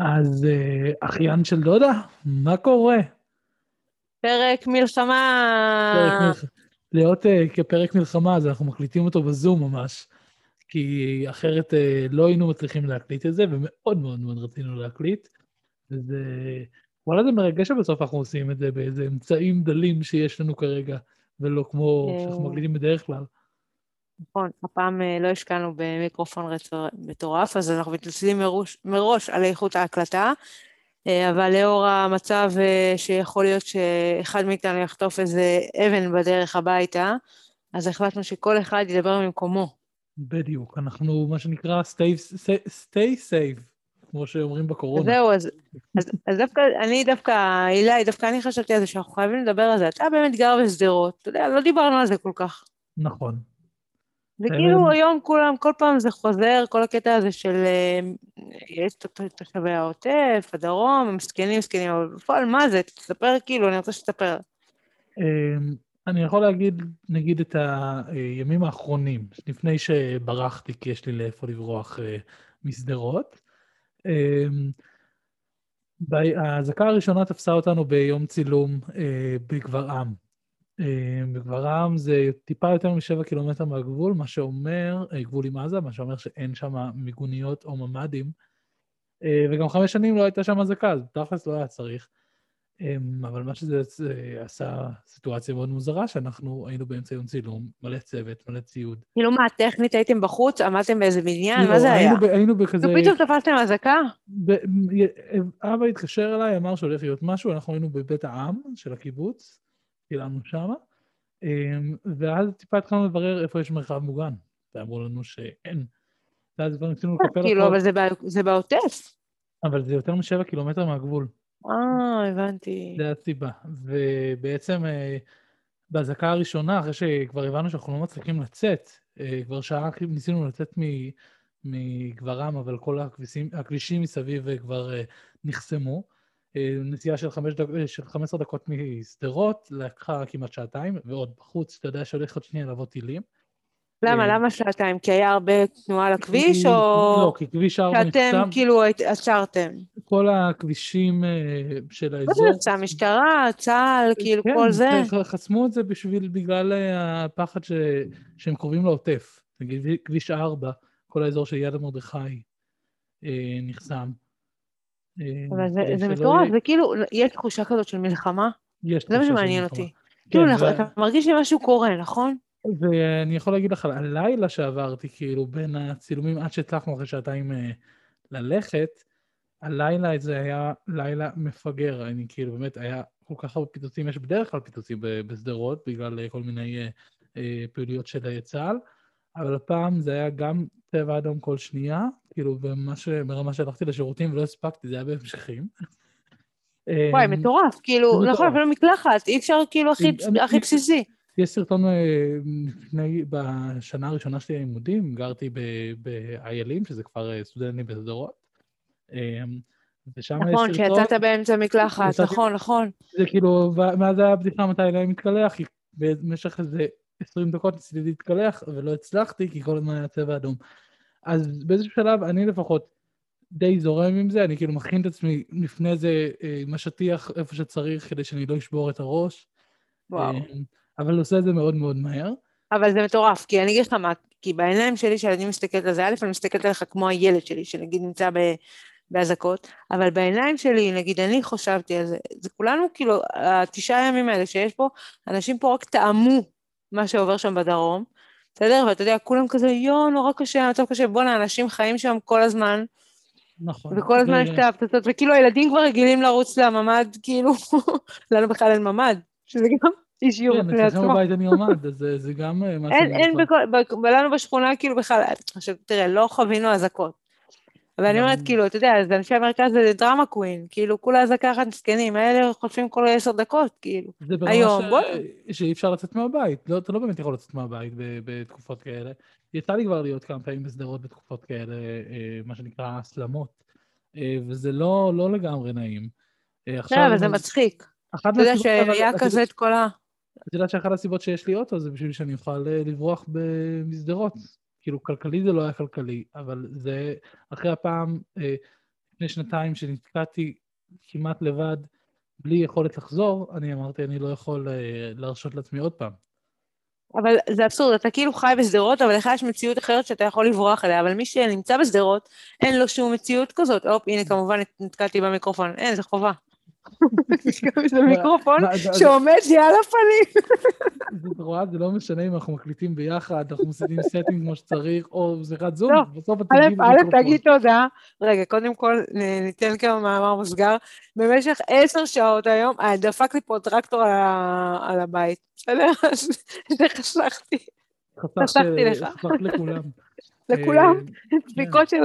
אז אה, אחיין של דודה, מה קורה? פרק מלחמה. פרק מלח- להיות אה, כפרק מלחמה, אז אנחנו מקליטים אותו בזום ממש, כי אחרת אה, לא היינו מצליחים להקליט את זה, ומאוד מאוד מאוד רצינו להקליט. וזה... וואלה, זה מרגש שבסוף אנחנו עושים את זה באיזה אמצעים דלים שיש לנו כרגע, ולא כמו אה. שאנחנו מקליטים בדרך כלל. נכון, הפעם אה, לא השקענו במיקרופון מטורף, אז אנחנו מתנצלים מראש, מראש על איכות ההקלטה, אה, אבל לאור המצב אה, שיכול להיות שאחד מאיתנו יחטוף איזה אבן בדרך הביתה, אז החלטנו שכל אחד ידבר ממקומו. בדיוק, אנחנו מה שנקרא stay, stay safe, כמו שאומרים בקורונה. זהו, אז, אז, אז דווקא, אני דווקא, אילי, דווקא אני חשבתי על זה שאנחנו חייבים לדבר על זה. אתה באמת גר בשדרות, אתה יודע, לא דיברנו על זה כל כך. נכון. וכאילו היום כולם, כל פעם זה חוזר, כל הקטע הזה של אה, יש תושבי העוטף, הדרום, הם מסכנים, מסכנים, אבל בפועל מה זה? תספר כאילו, אני רוצה שתספר. אמ, אני יכול להגיד, נגיד, את הימים האחרונים, לפני שברחתי, כי יש לי לאיפה לברוח אה, משדרות. אמ, האזעקה הראשונה תפסה אותנו ביום צילום אה, בגברעם. אה, בגברעם זה טיפה יותר משבע קילומטר מהגבול, מה שאומר, אה, גבול עם עזה, מה שאומר שאין שם מיגוניות או ממ"דים. אה, וגם חמש שנים לא הייתה שם אזעקה, אז תכלס לא היה צריך. אבל מה שזה זה עשה סיטואציה מאוד מוזרה, שאנחנו היינו באמצע יום צילום, מלא צוות, מלא ציוד. כאילו מה, טכנית הייתם בחוץ? עמדתם באיזה בניין? מה לא, זה היה? היינו בכזה... ופתאום תפסתם אזעקה? אבא התקשר אליי, אמר שהולך להיות משהו, אנחנו היינו בבית העם של הקיבוץ, צילמנו שמה, אמ, ואז טיפה התחלנו לברר איפה יש מרחב מוגן, ואמרו לנו שאין. ואז כבר ניסינו לקפל כאילו, הכל, אבל זה בע- זה בעוטף. אבל זה יותר משבע קילומטר מהגבול. אה, הבנתי. זה הסיבה. ובעצם אה, באזעקה הראשונה, אחרי שכבר הבנו שאנחנו לא מצליחים לצאת, אה, כבר שעה ניסינו לצאת מ- מגברם, אבל כל הכבישים, הכבישים מסביב אה, כבר אה, נחסמו. אה, נסיעה של, חמש דק, אה, של 15 דקות משדרות, לקחה כמעט שעתיים, ועוד בחוץ, אתה יודע שהולך עוד שנייה לבוא טילים. למה, אה, למה שעתיים? כי היה הרבה תנועה על הכביש, כי- או לא, כי כביש 4 שאתם נחסם, כאילו היית- עצרתם? כל הכבישים של מה האזור... זה מבצע? משטרה, צה"ל, כאילו כל זה? כן, חסמו את זה בשביל, בגלל הפחד ש... שהם קרובים לעוטף. נגיד כביש 4, כל האזור של יד המרדכי נחסם. אה, אבל זה- זה מטורף, זה כאילו, יש תחושה כזאת של מלחמה? יש זה מה שמעניין. אותי. כאילו, כן, אנחנו- ו- אתה מרגיש שמשהו קורה, נכון? ואני יכול להגיד לך, הלילה שעברתי, כאילו, בין הצילומים עד שהצלחנו אחרי שעתיים אה, ללכת, הלילה זה היה לילה מפגר, אני כאילו, באמת, היה כל כך הרבה פיצוצים, יש בדרך כלל פיצוצים בשדרות, בגלל אה, כל מיני פעילויות של צה"ל, אבל הפעם זה היה גם צבע אדום כל שנייה, כאילו, ממש ברמה שהלכתי לשירותים ולא הספקתי, זה היה בהמשכים. וואי, אמ, מטורף, כאילו, נכון. אפילו מקלחת, אי אפשר כאילו הכי- בסיסי. יש סרטון אה, לפני, בשנה הראשונה שלי ללימודים, גרתי באיילים, שזה כפר אה, סטודנטי בשדרות. אה, ושם יש נכון, סרטון, שיצאת באמצע מקלחת, נכון, נכון. זה כאילו, מאז היה הבדיחה מתי אליי מתקלח, במשך איזה 20 דקות ניסיתי להתקלח, ולא הצלחתי, כי כל הזמן היה צבע אדום. אז באיזשהו שלב, אני לפחות די זורם עם זה, אני כאילו מכין את עצמי לפני זה אה, עם השטיח איפה שצריך, כדי שאני לא אשבור את הראש. וואו. אה, אבל עושה את זה מאוד מאוד מהר. אבל זה מטורף, כי אני אגיד לך מה, כי בעיניים שלי, כשאני מסתכלת על זה, א', אני מסתכלת עליך כמו הילד שלי, שנגיד נמצא ב- באזעקות, אבל בעיניים שלי, נגיד, אני חשבתי על זה, זה כולנו, כאילו, התשעה ימים האלה שיש פה, אנשים פה רק טעמו מה שעובר שם בדרום, בסדר? ואתה יודע, כולם כזה, יואו, נורא קשה, המצב קשה, בואנה, אנשים חיים שם כל הזמן, נכון. וכל הזמן יש את ההפצצות, וכאילו הילדים כבר רגילים לרוץ לממ"ד, כאילו, לנו בכלל אין ממ"ד, שזה גם אישיור כן, בפני עצמו. בבית אני עומד, אז זה- זה גם אה, משהו אין, אין ב- לנו בשכונה כאילו בכלל, עכשיו תראה, לא חווינו אזעקות. אבל אני אומרת, כאילו, אתה יודע, אז אנשי המרכז זה דרמה קווין, כאילו, כולה אזעקה אחת מסכנים, האלה חוטפים כל עשר דקות, כאילו. זה ברמה היום, ש- בוא- שאי אפשר לצאת מהבית, לא, אתה לא באמת יכול לצאת מהבית בתקופות כאלה. יצא לי כבר להיות כמה פעמים בשדרות בתקופות כאלה, אה, מה שנקרא הסלמות, אה, וזה לא, לא לגמרי נעים. אה, עכשיו, תראה, אבל זה מצחיק. אתה יודע את כזה את כל ה... את יודעת שאחת הסיבות שיש לי אוטו זה בשביל שאני אוכל לברוח במסדרות. כאילו, כלכלי זה לא היה כלכלי, אבל זה אחרי הפעם, אה, לפני שנתיים שנתקעתי כמעט לבד, בלי יכולת לחזור, אני אמרתי, אני לא יכול אה, להרשות לעצמי עוד פעם. אבל זה אבסורד, אתה כאילו חי בשדרות, אבל לך יש מציאות אחרת שאתה יכול לברוח אליה, אבל מי שנמצא בשדרות, אין לו שום מציאות כזאת. הופ, הנה, כמובן נתקלתי במיקרופון. אין, זה חובה. זה מיקרופון שעומד לי על הפנים. את רואה, זה לא משנה אם אנחנו מקליטים ביחד, אנחנו מוסיפים סטינג כמו שצריך, או שיחת זום, לא, בסוף את תגידי במיקרופון. א', תגיד תודה. רגע, קודם כל, ניתן כמה מאמר מוסגר. במשך עשר שעות היום, אה, דפק לי פה טרקטור על הבית. בסדר? אז חסכתי. חסכתי לך. חסכת לכולם. לכולם, דפיקות של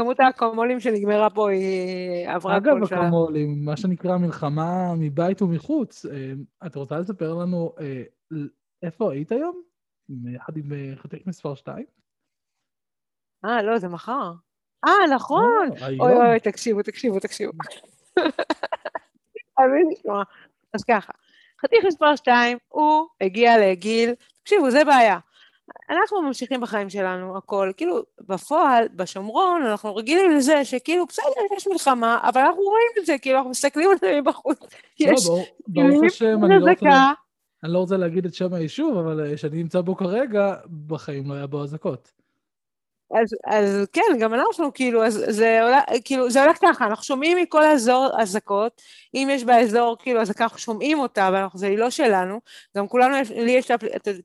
כמות האקמולים שנגמרה פה היא עברה כל שעה. אגב, אקמולים, מה שנקרא מלחמה מבית ומחוץ. אה, את רוצה לספר לנו אה, איפה היית היום? יחד עם אה, חתיך מספר 2? אה, לא, זה מחר. אה, נכון. אוי אוי, תקשיבו, תקשיבו, תקשיבו. אז ככה, חתיך מספר 2, הוא הגיע לגיל, תקשיבו, זה בעיה. אנחנו ממשיכים בחיים שלנו, הכל. כאילו, בפועל, בשומרון, אנחנו רגילים לזה שכאילו, בסדר, יש מלחמה, אבל אנחנו רואים את זה, כאילו, אנחנו מסתכלים על זה מבחוץ. לא, ברוך השם, אני לא רוצה... אני לא רוצה להגיד את שם היישוב, אבל אה, שאני נמצא בו כרגע, בחיים לא היה בו אזעקות. אז, אז כן, גם אנחנו כאילו, אז זה, עולה, כאילו, זה הולך ככה, אנחנו שומעים מכל האזור אזעקות, אם יש באזור כאילו אזעקה, אנחנו שומעים אותה, אבל זה לא שלנו, גם כולנו, לי יש,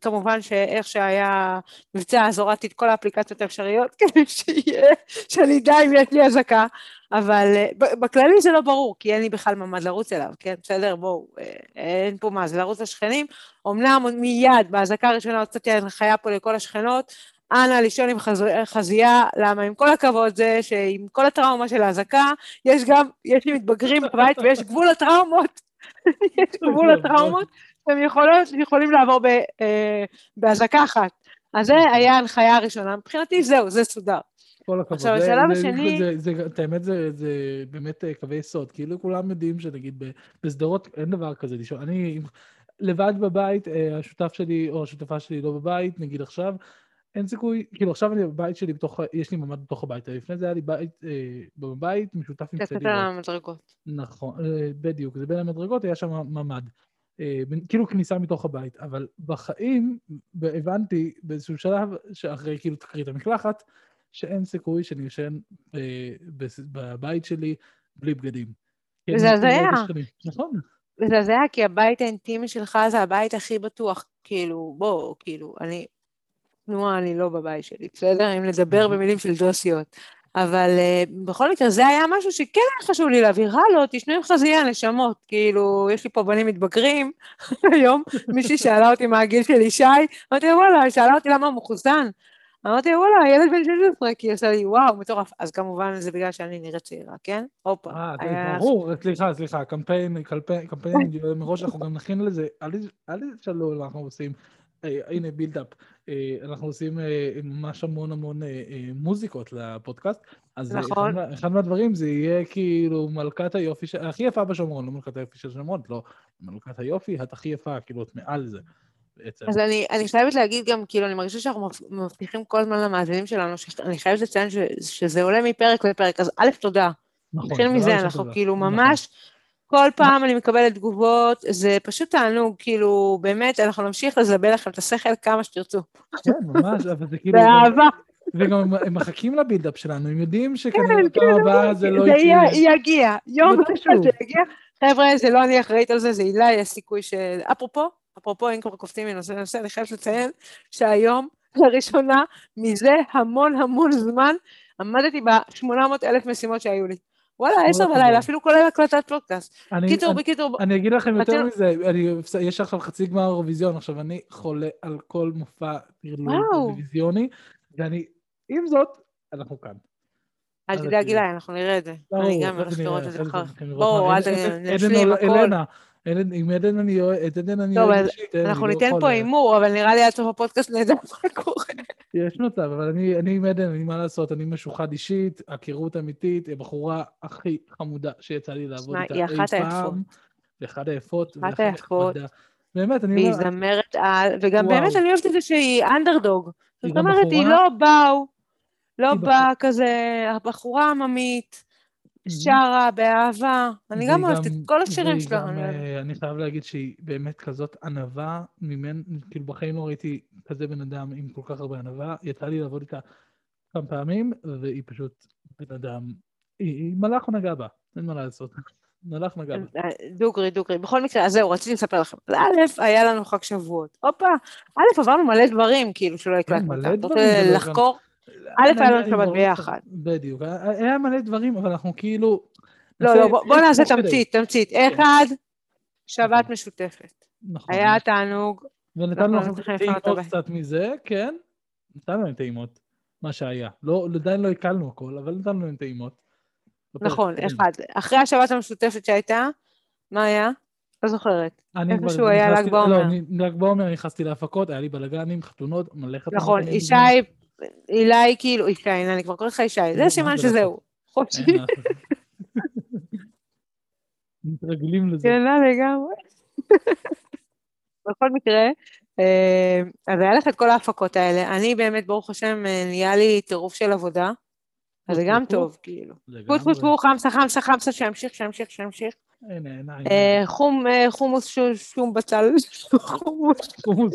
כמובן שאיך שהיה מבצע, אז הורדתי את כל האפליקציות האפשריות, כדי שיהיה, שאני אדע אם יש לי אזעקה, אבל אה, בכללי זה לא ברור, כי אין לי בכלל ממ"ד לרוץ אליו, כן, בסדר, בואו, אה, אין פה מה, זה לרוץ לשכנים, אמנם מיד, באזעקה הראשונה הוצאתי הנחיה פה לכל השכנות, אנא לישון עם חז... חזייה, למה עם כל הכבוד זה שעם כל הטראומה של האזעקה, יש גם, יש לי מתבגרים בבית ויש גבול לטראומות, יש גבול לטראומות שהם יכולות, יכולים לעבור ב, אה, באזעקה אחת. אז זה היה ההנחיה הראשונה, מבחינתי זהו, זה סודר. כל הכבוד. עכשיו, השלב השני... את האמת, זה, זה באמת אה, קווי יסוד. כאילו כולם יודעים שנגיד בשדרות אין דבר כזה לישון. אני לבד בבית, אה, השותף שלי או השותפה שלי לא בבית, נגיד עכשיו, אין סיכוי, כאילו עכשיו אני בבית שלי בתוך, יש לי ממ"ד בתוך הבית, לפני זה היה לי בית, אה, בבית משותף עם צדיק. בין המדרגות. נכון, אה, בדיוק, זה בין המדרגות, היה שם ממ"ד. אה, כאילו כניסה מתוך הבית, אבל בחיים הבנתי באיזשהו שלב, שאחרי כאילו תקרית המקלחת, שאין סיכוי שאני ישן אה, בבית שלי בלי בגדים. זה הזיה. נכון. זה הזיה, כי הבית האינטימי שלך זה הבית הכי בטוח, כאילו, בוא, כאילו, אני תנועה אני לא בבית שלי, בסדר? אם לדבר במילים של דוסיות. אבל uh, בכל מקרה, זה היה משהו שכן היה חשוב לי להעביר, הלו, תשנו עם חזייה, נשמות. כאילו, יש לי פה בנים מתבגרים, היום מישהי שאלה אותי מה הגיל של ישי, אמרתי לה, וואלה, היא שאלה אותי למה הוא מחוסן. אמרתי לה, וואלה, ילד בן 16, כי היא עושה לי, וואו, מטורף. אז כמובן זה בגלל שאני נראית צעירה, כן? הופה. אה. ברור, סליחה, סליחה, קמפיין, קמפיין, מראש אנחנו גם נכין לזה, אל תשאלו מה אנחנו עושים. אה, הנה בילדאפ, אה, אנחנו עושים אה, ממש המון המון מוזיקות לפודקאסט, אז נכון. אחד, אחד מהדברים זה יהיה כאילו מלכת היופי, הכי יפה בשומרון, לא מלכת היופי של שומרון, לא, מלכת היופי, את הכי יפה, כאילו את מעל זה. בעצם. אז אני, אני חייבת להגיד גם, כאילו, אני מרגישה שאנחנו מבטיחים כל הזמן למאזינים שלנו, שאני חייבת לציין ש, שזה עולה מפרק לפרק, אז א', תודה. נכון. נתחיל מזה, אנחנו תודה. כאילו נכון. כל פעם אני מקבלת תגובות, זה פשוט תענוג, כאילו, באמת, אנחנו נמשיך לזבל לכם את השכל כמה שתרצו. כן, ממש, אבל זה כאילו... באהבה. וגם הם מחכים לבילדאפ שלנו, הם יודעים שכנראה כן, פעם הבאה זה לא יקרה. זה יגיע, יום אחד זה יגיע. חבר'ה, זה לא אני אחראית על זה, זה הילה, יש סיכוי ש... אפרופו, אפרופו, אם כבר קופצים מנושא לנושא, אני חייבת לציין שהיום, לראשונה, מזה המון המון זמן, עמדתי ב-800 אלף משימות שהיו לי. וואלה, עשר בלילה, אפילו כולל הקלטת פודקאסט. קיצור, בקיצור... אני אגיד לכם יותר מזה, יש עכשיו חצי גמר אירוויזיון, עכשיו אני חולה על כל מופע טרלול טלוויזיוני, ואני, עם זאת, אנחנו כאן. אל תדאג, גילי, אנחנו נראה את זה. אני גם הולכת לראות את זה אחר כך. בואו, אל נשלים הכל. עם עדן אני אוהב, עדן אני אוהב אישית. אנחנו לא ניתן פה הימור, אבל נראה לי עד סוף הפודקאסט נדע מה קורה. יש מצב, אבל אני עם עדן, אני מה לעשות, אני משוחד אישית, הכירות אמיתית, הבחורה הכי חמודה שיצא לי לעבוד איתה אי פעם. היא אחת היפות. ואחת היפות. אחת היפות. באמת, אני... והיא זמרת על, וגם באמת אני אוהבת את זה שהיא אנדרדוג. זאת אומרת, היא לא באו, לא באה כזה, הבחורה עממית. שרה באהבה, אני גם אוהבת את כל השירים אני אוהבת. אה, אני חייב להגיד שהיא באמת כזאת ענווה, ממנו, כאילו בחיים לא ראיתי כזה בן אדם עם כל כך הרבה ענווה. יצא לי לעבוד איתה כמה פעמים, והיא פשוט בן אדם, היא, מלאך נגע בה, אין מה לעשות. מלאך נגע בה. אה, דוגרי, דוגרי. בכל מקרה, אז זהו, רציתי לספר לכם. א', היה לנו חג שבועות. הופה, א', עברנו מלא דברים, כאילו, שלא הקלטנו מלא אותם. אתה דברים, רוצה לא לחקור? א', היה לנו שבת ביחד. בדיוק. היה מלא דברים, אבל אנחנו כאילו... לא, לא, בוא- נעשה. תמצית, תמצית. כן. אחד, שבת משותפת. נכון. היה תענוג. ונתנו לכם לפנות טעימות. קצת מזה, כן? נתנו להם טעימות, מה שהיה. לא, עדיין לא הקלנו הכל, אבל נתנו להם טעימות. נכון, הקודם. אחד. אחרי השבת המשותפת שהייתה, מה היה? לא זוכרת. איפשהו היה ל"ג בעומר. לא, אני- ל"ג בעומר נכנסתי להפקות, היה לי בלאגנים, חתונות, מלא חתונות. נכון, ישי, אילי, כאילו, ישי, הנה, אני כבר קוראת לך. מה זה סימן זה שזהו. חופשי. מה לעשות. מתרגלים לזה. כן, לא, לגמרי. בכל מקרה, אה, אז היה לך את כל ההפקות האלה. אני באמת, ברוך השם, אה, נהיה לי טירוף של עבודה. אז זה גם. טוב, כאילו. לגמרי. טפו טפו טפו, חמסה חמסה חמסה, שימשיך, שימשיך, שימשיך. אה, אה, חומוס שום בצל. חומוס.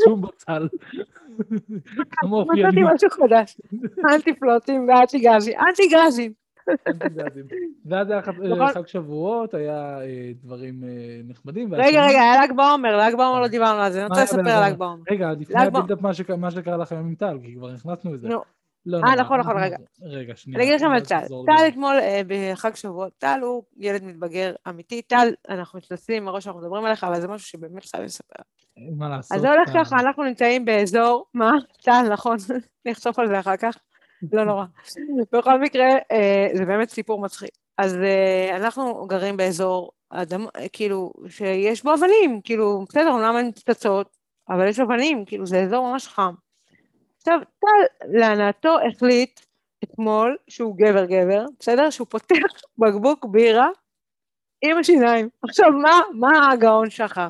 שום בצל. מצאתי. משהו חדש. אנטי פלוטים ואנטי גזים. אנטי גזים. ואז היה חג- נכון. חג שבועות, היה אה, דברים אה, נחמדים. רגע, רגע, היה ל"ג בעומר, ל"ג בעומר לא דיברנו על זה, אני רוצה לספר על בל"ג ל"ג בעומר. רגע, לפני ל"ג בעומר. הבילדאפ מה שקרה לכם עם טל, כי כבר נכנסנו לזה. לא אה, נורא, נכון, נכון, אנחנו רגע. רגע, שנייה. אני אגיד לכם על טל. טל. אתמול אה, בחג שבועות, טל הוא ילד מתבגר אמיתי. טל, אנחנו מתנצלים מראש שאנחנו מדברים עליך, אבל זה משהו שבאמת חייבים לספר. מה לעשות. אז זה הולך ככה, אנחנו נמצאים באזור, מה? טל, נכון, נחשוף על זה אחר כך, לא נורא. בכל מקרה, אה, זה באמת סיפור מצחיק. אז אה, אנחנו גרים באזור, כאילו, שיש בו אבנים, כאילו, בסדר, אומנם אין פצצות, אבל יש אבנים, כאילו, זה אזור ממש חם. עכשיו, טל, להנאתו, החליט אתמול שהוא גבר-גבר, בסדר? שהוא פותח בקבוק בירה עם השיניים. עכשיו, מה, מה הגאון שכח?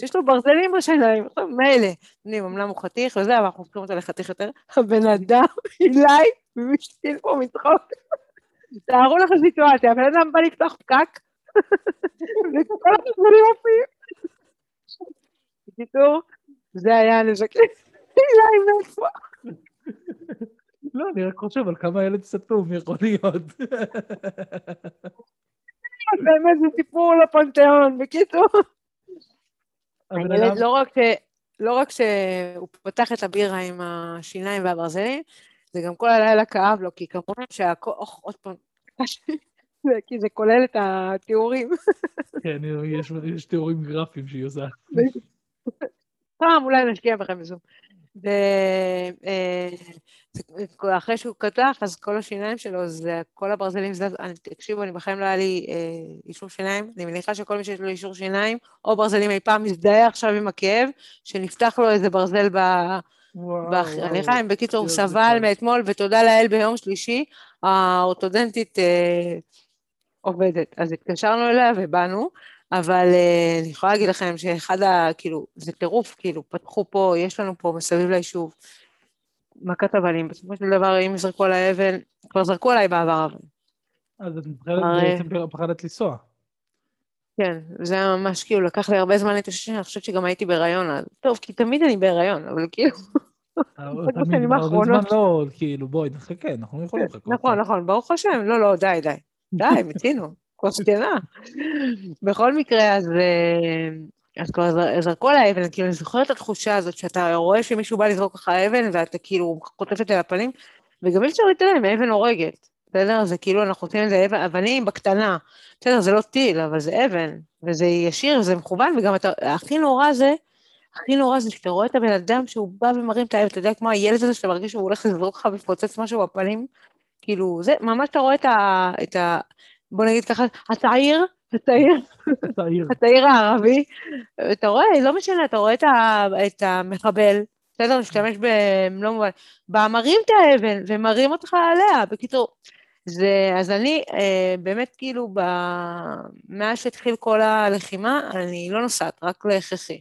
שיש לו ברזלים בשיניים, עכשיו מילא, יודעים, אמנם הוא חתיך וזה, אבל אנחנו הופכים אותו לחתיך יותר. הבן אדם, אילי, משתין פה מצחוק. תארו לך סיטואציה, הבן אדם בא לפתוח פקק, וכל הברזלים מופיעים. בקיצור, זה היה הנזקים. אילי, מאיפה? לא, אני רק חושב על כמה ילד סתום יכול להיות. באמת זה סיפור לפנתיאון, בקיצור. הילד לא רק. לא רק שהוא פתח את הבירה עם השיניים והברזלים, זה גם כל הלילה כאב לו, כי כמובן שהכל, אוח, עוד פעם, כי זה כולל את התיאורים. כן, יש- יש תיאורים גרפיים שהיא עושה. פעם אולי נשקיע בכם בזום. ו... אה, זה- שהוא קטח, אז כל השיניים שלו, זה כל הברזלים אני- תקשיבו, אני בחיים לא היה לי אה, אישור שיניים, אני מניחה שכל מי שיש לו אישור שיניים, או ברזלים אי פעם מזדהה עכשיו עם הכאב, שנפתח לו איזה ברזל ב... בחניכיים. בקיצור, הוא זה סבל. מאתמול, ותודה לאל ביום שלישי, האורתודנטית אה, עובדת. אז התקשרנו אליה ובאנו, אבל אה, אני יכולה להגיד לכם שאחד ה... כאילו, זה טירוף, כאילו, פתחו פה, יש לנו פה מסביב ליישוב מכת אבנים. בסופו של דבר, אם יזרקו עליי אבן, כבר זרקו עליי בעבר אבן. אז את הרי- בעצם פחדת לנסוע. כן, זה היה ממש, כאילו, לקח לי הרבה זמן להתאושש, אני חושבת שגם הייתי בהיריון אז. טוב, כי תמיד אני בהיריון, אבל כאילו... תמיד בשנים האחרונות. לא, כאילו, בואי, נחכה, אנחנו יכולים לחכות. נכון, נכון, ברוך השם, לא, לא, די, די. די, מיצינו, כוס קטנה. בכל מקרה, אז, אה, אז כבר זר- זרקו עליי אבן, כאילו, אני זוכרת את התחושה הזאת שאתה רואה שמישהו בא לזרוק לך אבן, ואתה כאילו חוטפת על הפנים, וגם אי אפשר להתעלם, האבן הורגת, בסדר? זה כאילו, אנחנו עושים את זה אבן, אבנים בקטנה. בסדר, זה לא טיל, אבל זה אבן, וזה ישיר, וזה מכוון, וגם אתה, הכי נורא זה, הכי נורא זה שאתה רואה את הבן אדם שהוא בא ומרים את האבן, אתה יודע, כמו הילד הזה שאתה מרגיש שהוא הולך לזרוק לך ולפוצץ משהו בפנים, כאילו, זה, ממש אתה רואה את ה... את ה בוא נגיד ככה, הצעיר, הצעיר, צעיר. הצעיר הערבי, אתה רואה, לא משנה, אתה רואה את, ה, את המחבל, בסדר, משתמש במלוא מובן, בא מרים את האבן ומרים אותך עליה, בקיצור. זה, אז אני אה, באמת כאילו, ב... מאז שהתחיל כל הלחימה, אני לא נוסעת, רק להכרחי.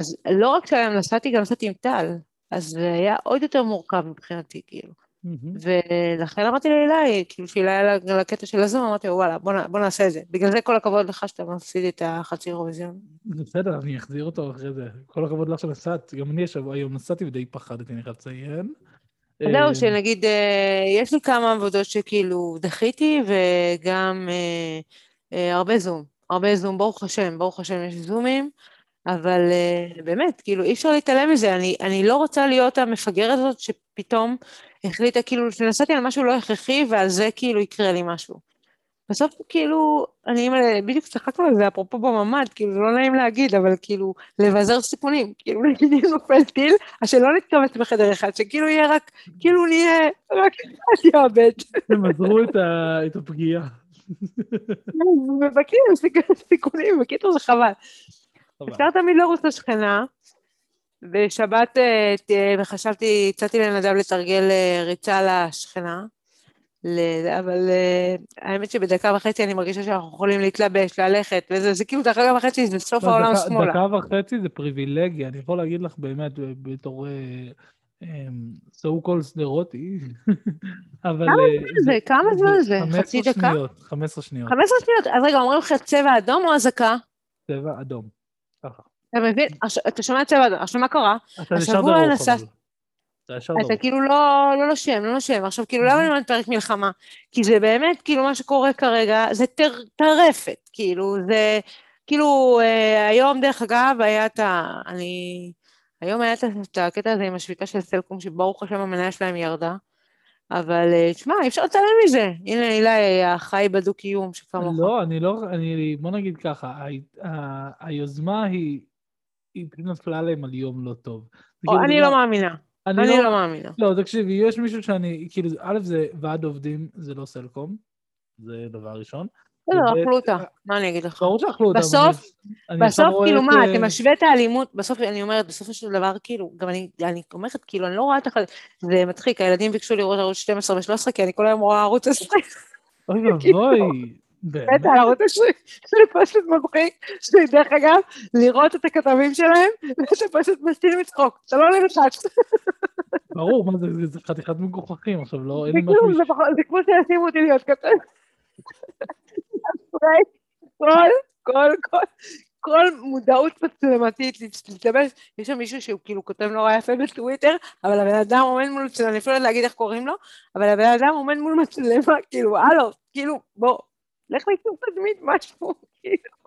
אז לא רק שהיום נסעתי, גם נסעתי עם טל, אז זה היה עוד יותר מורכב מבחינתי, כאילו. ולכן אמרתי לאלי, כאילו שאלה היה לה הקטע של הזום, אמרתי וואלה, בוא, בוא נעשה את זה. בגלל זה כל הכבוד לך שאתה מפסיד את החצי אירוויזיון. בסדר, אני אחזיר אותו אחרי זה. כל הכבוד לך שנסעת, גם אני השבוע היום נסעתי ודי פחדתי, אני חייב לציין. זהו, אה, שנגיד, אה, יש לי כמה עבודות שכאילו דחיתי, וגם אה, הרבה זום. הרבה זום, ברוך השם, ברוך השם יש זומים. אבל uh, באמת, כאילו, אי אפשר להתעלם מזה. אני, אני לא רוצה להיות המפגרת הזאת שפתאום החליטה, כאילו, שנסעתי על משהו לא הכרחי, ועל זה כאילו יקרה לי משהו. בסוף, כאילו, אני בדיוק צחקנו על זה, אפרופו בממ"ד, כאילו, זה לא נעים להגיד, אבל כאילו, לבזר סיכונים. כאילו, נגיד אם נופל טיל, אז שלא נתכווץ בחדר אחד, שכאילו יהיה רק, כאילו נהיה רק אחד יאבד. תמזערו את הפגיעה. ובקיצור, סיכונים, בקיצור זה חבל. אפשר תמיד לרוץ לשכנה. בשבת אה, חשבתי, הצעתי לנדב לתרגל אה, ריצה לשכנה, אבל אה, האמת שבדקה וחצי אני מרגישה שאנחנו יכולים להתלבש, ללכת, וזה זה כאילו דקה וחצי זה סוף לא, העולם שמאלה. דקה וחצי זה פריבילגיה, אני יכול להגיד לך באמת בתור סו קול שדרותי, אבל... כמה זמן זה? כמה זמן זה? חצי דקה? 15 שניות. 15 שניות? אז רגע, אומרים לך צבע אדום או אזעקה? צבע אדום. ככה. אתה מבין? אתה שומע צבע אדום, עכשיו מה קרה? דרוך אבל. אתה כאילו לא, לא נושם, לא נושם. עכשיו, כאילו, למה אני אומרת פרק מלחמה? כי זה באמת, כאילו, מה שקורה כרגע, זה טרפת, כאילו, זה, כאילו, אה, היום, דרך אגב, היה את ה... אני... היום היה את הקטע הזה עם השביתה של סלקום, שברוך השם המניה שלהם ירדה. אבל אה, תשמע, אי אפשר לצלם מזה. הנה אילי, החי בדו-קיום שכמוך. לא, אני לא, אני, בוא נגיד ככה, היוזמה היא, היא נפלה להם על יום לא טוב. או, כאילו אני לא מאמינה. אני, אני לא, לא מאמינה. לא, תקשיבי, יש מישהו שאני, כאילו, א', זה ועד עובדים, זה לא סלקום, זה דבר ראשון. לא, אכלו אותה, מה אני אגיד לך? ברור שאכלו אותה. בסוף, בסוף, כאילו, מה, אתה משווה את האלימות, בסוף, אני אומרת, בסופו של דבר, כאילו, גם אני, אני אומרת, כאילו, אני לא רואה את החלק, זה מצחיק, הילדים ביקשו לראות ערוץ 12 ו-13, כי אני כל היום רואה ערוץ 20. אוי ואבוי. באמת, הערוץ 20, זה פשוט מצחיק, שדרך אגב, לראות את הכתבים שלהם, ואתה פשוט מסתיר מצחוק, אתה לא נלחץ. ברור, מה זה, זה חתיכת מגוחכים, עכשיו לא, אין לי משהו... זה כמו שישימו אותי להיות כתב. כל, כל, כל, כל מודעות מצלמתית להשתמש, יש שם מישהו שהוא כאילו כותב נורא יפה בטוויטר, אבל הבן אדם עומד מול מצלמה, אני אפילו לא להגיד איך קוראים לו, אבל הבן אדם עומד מול מצלמה, כאילו, הלו, כאילו, בוא, לך ליצור תדמית משהו, כאילו.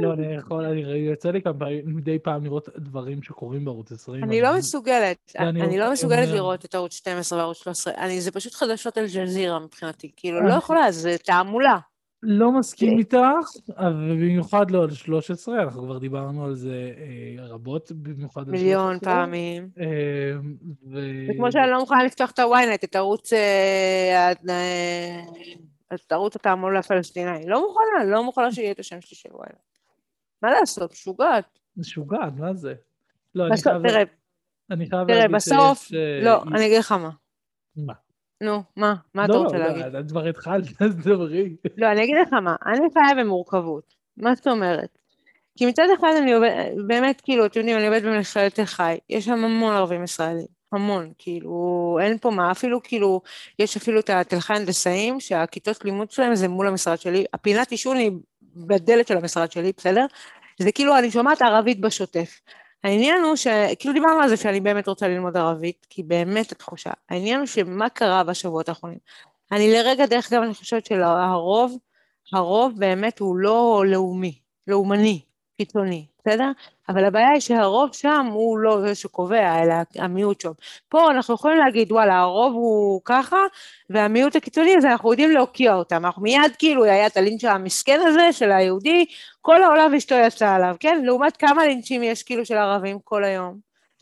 לא, אני יכול, אני יוצא לי כמה מדי פעם לראות דברים שקורים בערוץ 20. אני לא מסוגלת, אני לא מסוגלת לראות את ערוץ 12 וערוץ 13, זה פשוט חדשות אל-ג'זירה מבחינתי, כאילו, לא יכולה, זה תעמולה. לא מסכים איתך, ובמיוחד לא על 13, אנחנו כבר דיברנו על זה אה, רבות, במיוחד על 13. מיליון פעמים. אה, זה כמו שאני לא מוכנה לפתוח את ה-ynet, את ערוץ... אה, את ערוץ התעמולה הפלסטיני. לא מוכנה, לא מוכנה שיהיה את השם שלי של ynet. מה לעשות? משוגעת. משוגעת, מה זה? לא, אני חייב... תראה, אני חייב תראה, בסוף... לא, אני אגיד לך מה. מה? נו, מה? מה אתה לא, רוצה להגיד? לא, לא, כבר התחלת, אז דברי. לא, אני אגיד לך מה, אני חיה במורכבות. מה זאת אומרת? כי מצד אחד אני עובדת, באמת, כאילו, אתם יודעים, אני עובדת במכללת תל חי, יש שם המון ערבים ישראלים, המון, כאילו, אין פה מה, אפילו כאילו, יש אפילו את התל חי הנדסאים, שהכיתות לימוד שלהם זה מול המשרד שלי, הפינת עישון היא בדלת של המשרד שלי, בסדר? זה כאילו, אני שומעת ערבית בשוטף. העניין הוא ש... כאילו דיברנו על זה שאני באמת רוצה ללמוד ערבית, כי באמת התחושה. העניין הוא שמה קרה בשבועות האחרונים. אני לרגע, דרך אגב, אני חושבת שהרוב, הרוב באמת הוא לא לאומי, לאומני, קיצוני, בסדר? אבל הבעיה היא שהרוב שם הוא לא זה שקובע, אלא המיעוט שם. פה אנחנו יכולים להגיד, וואלה, הרוב הוא ככה, והמיעוט הקיצוני הזה, אנחנו יודעים להוקיע אותם. אנחנו מיד, כאילו, היה את הלינץ' המסכן הזה של היהודי, כל העולם אשתו יצא עליו, כן? לעומת כמה לינצ'ים יש כאילו של ערבים כל היום,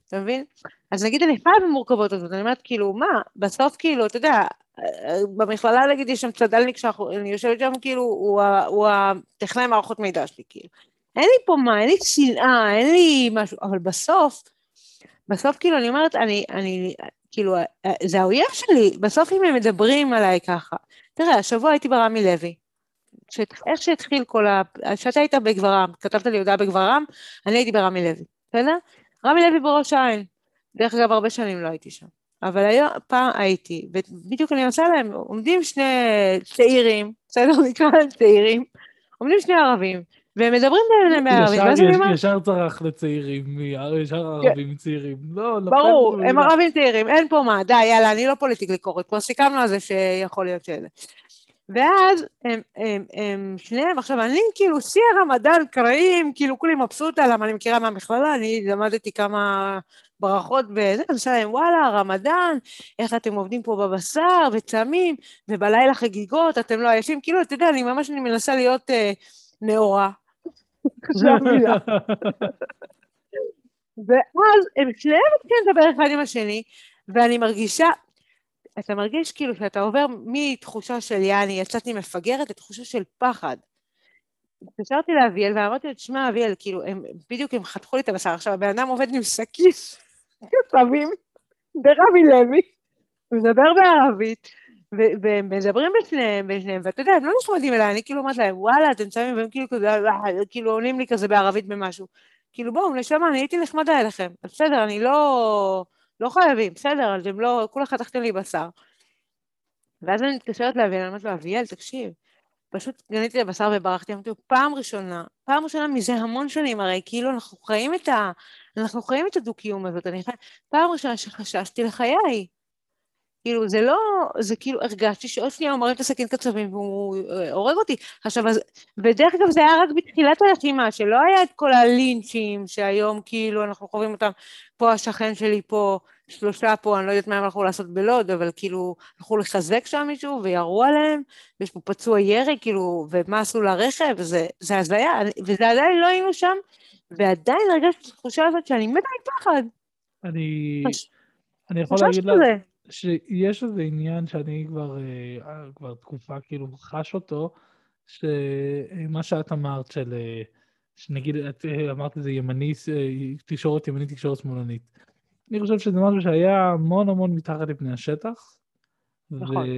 אתה מבין? אז נגיד אני חייב במורכבות הזאת, אני אומרת, כאילו, מה, בסוף, כאילו, אתה יודע, במכללה, נגיד, יש שם צדלניק שאני יושבת שם, כאילו, הוא, הוא הטכנאי מערכות מידע שלי, כאילו. אין לי פה מה, אין לי שנאה, אין לי משהו, אבל בסוף, בסוף כאילו אני אומרת, אני, אני, כאילו, זה האויב שלי, בסוף אם הם מדברים עליי ככה. תראה, השבוע הייתי ברמי לוי. איך שהתחיל כל ה... כשאתה היית בגברם, כתבת לי הודעה בגברם, אני הייתי ברמי לוי, בסדר? רמי לוי בראש העין. דרך אגב, הרבה שנים לא הייתי שם. אבל היום, פעם הייתי, ובדיוק אני עושה להם, עומדים שני צעירים, בסדר? נקרא להם צעירים, עומדים שני ערבים, והם מדברים ביניהם בערבית, ואז אני אומר... ישר צרח לצעירים, ישר כן. ערבים צעירים. לא. ברור, הם ערבים צעירים, אין פה מה, די, יאללה, אני לא פוליטיקלי קורט, כבר סיכמנו על זה שיכול להיות שאלה. ואז הם, הם, הם שניהם, עכשיו אני כאילו שיא הרמדאן קראים, כאילו כולי מבסוטה, למה אני מכירה מהמכללה, אני למדתי כמה ברכות וזה, אני עושה להם, וואלה, רמדאן, איך אתם עובדים פה בבשר וצמים, ובלילה חגיגות, אתם לא עייפים, כאילו, אתה יודע, אני ממש אני מנסה להיות אה, נאורה. זו המילה. ואז הם שניהם מתחילים לדבר אחד עם השני, ואני מרגישה, אתה מרגיש כאילו שאתה עובר מתחושה של יעני, יצאתי מפגרת לתחושה של פחד. התקשרתי לאביאל ואמרתי לו, תשמע אביאל, כאילו, הם, בדיוק הם חתכו לי את הבשר, עכשיו הבן אדם עובד עם סכיס, צווים, ברמי לוי, מדבר בערבית, והם מדברים בשניהם, בשניהם, ואתה יודע, הם לא נחמדים אליי, אני כאילו אומרת להם, וואלה, אתם צמים, והם כאילו כזה, כאילו עונים לי כזה בערבית במשהו. כאילו בואו, נשמה, אני הייתי נחמדה אליכם, בסדר, אני לא... לא חייבים, בסדר, אתם לא, כולה חתכתם לי בשר. ואז אני מתקשרת לאביאל, אני אומרת לו, אביאל, תקשיב, פשוט גניתי לבשר וברחתי, אמרתי לו, פעם ראשונה, פעם ראשונה מזה המון שנים, הרי כאילו אנחנו חיים את ה... אנחנו חיים את הדו-קיום הזאת, אני חי... פעם ראשונה שחששתי לחיי. כאילו, זה לא, זה כאילו, הרגשתי שעוד שנייה הוא מרים את הסכין קצבים והוא אה, הורג אותי. עכשיו, אז, ודרך אגב, זה היה רק בתחילת הלחימה, שלא היה את כל הלינצ'ים שהיום כאילו אנחנו חווים אותם, פה השכן שלי פה, שלושה פה, אני לא יודעת מה הם הלכו לעשות בלוד, אבל כאילו, הלכו לחזק שם מישהו וירו עליהם, ויש פה פצוע ירי, כאילו, ומה עשו לרכב, וזה הזיה, וזה עדיין לא היינו שם, ועדיין הרגשתי את התחושה הזאת שאני מתה מפחד. אני... אני יכול להגיד לך... שיש איזה עניין שאני כבר, אה, כבר תקופה כאילו חש אותו, שמה שאת אמרת של, אה, שנגיד, את אה, אמרת זה ימני, תקשורת ימנית, תקשורת שמאלנית. אני חושב שזה משהו שהיה המון המון מתחת לפני השטח. נכון. ו,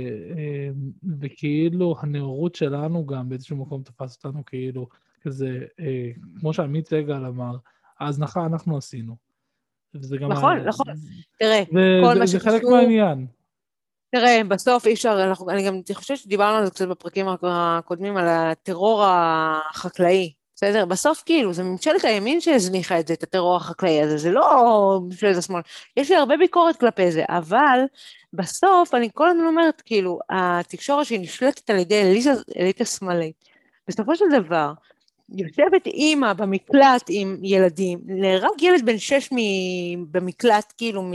וכאילו הנאורות שלנו גם באיזשהו מקום תפס אותנו כאילו כזה, כמו שעמית סגל אמר, ההזנחה אנחנו עשינו. וזה גם... נכון, נכון. תראה, כל מה שקשור... זה חלק מהעניין. תראה, בסוף אי אפשר, אנחנו, אני גם חושבת שדיברנו על זה קצת בפרקים הקודמים, על הטרור החקלאי, בסדר? בסוף כאילו, זה ממשלת הימין שהזניחה את זה, את הטרור החקלאי הזה, זה לא ממשלת השמאל. יש לי הרבה ביקורת כלפי זה, אבל בסוף אני כל הזמן אומרת, כאילו, התקשורת שהיא נשלטת על ידי אליטה שמאלית, בסופו של דבר, יושבת אימא במקלט עם ילדים, נהרג ילד בן שש במקלט, כאילו, מ...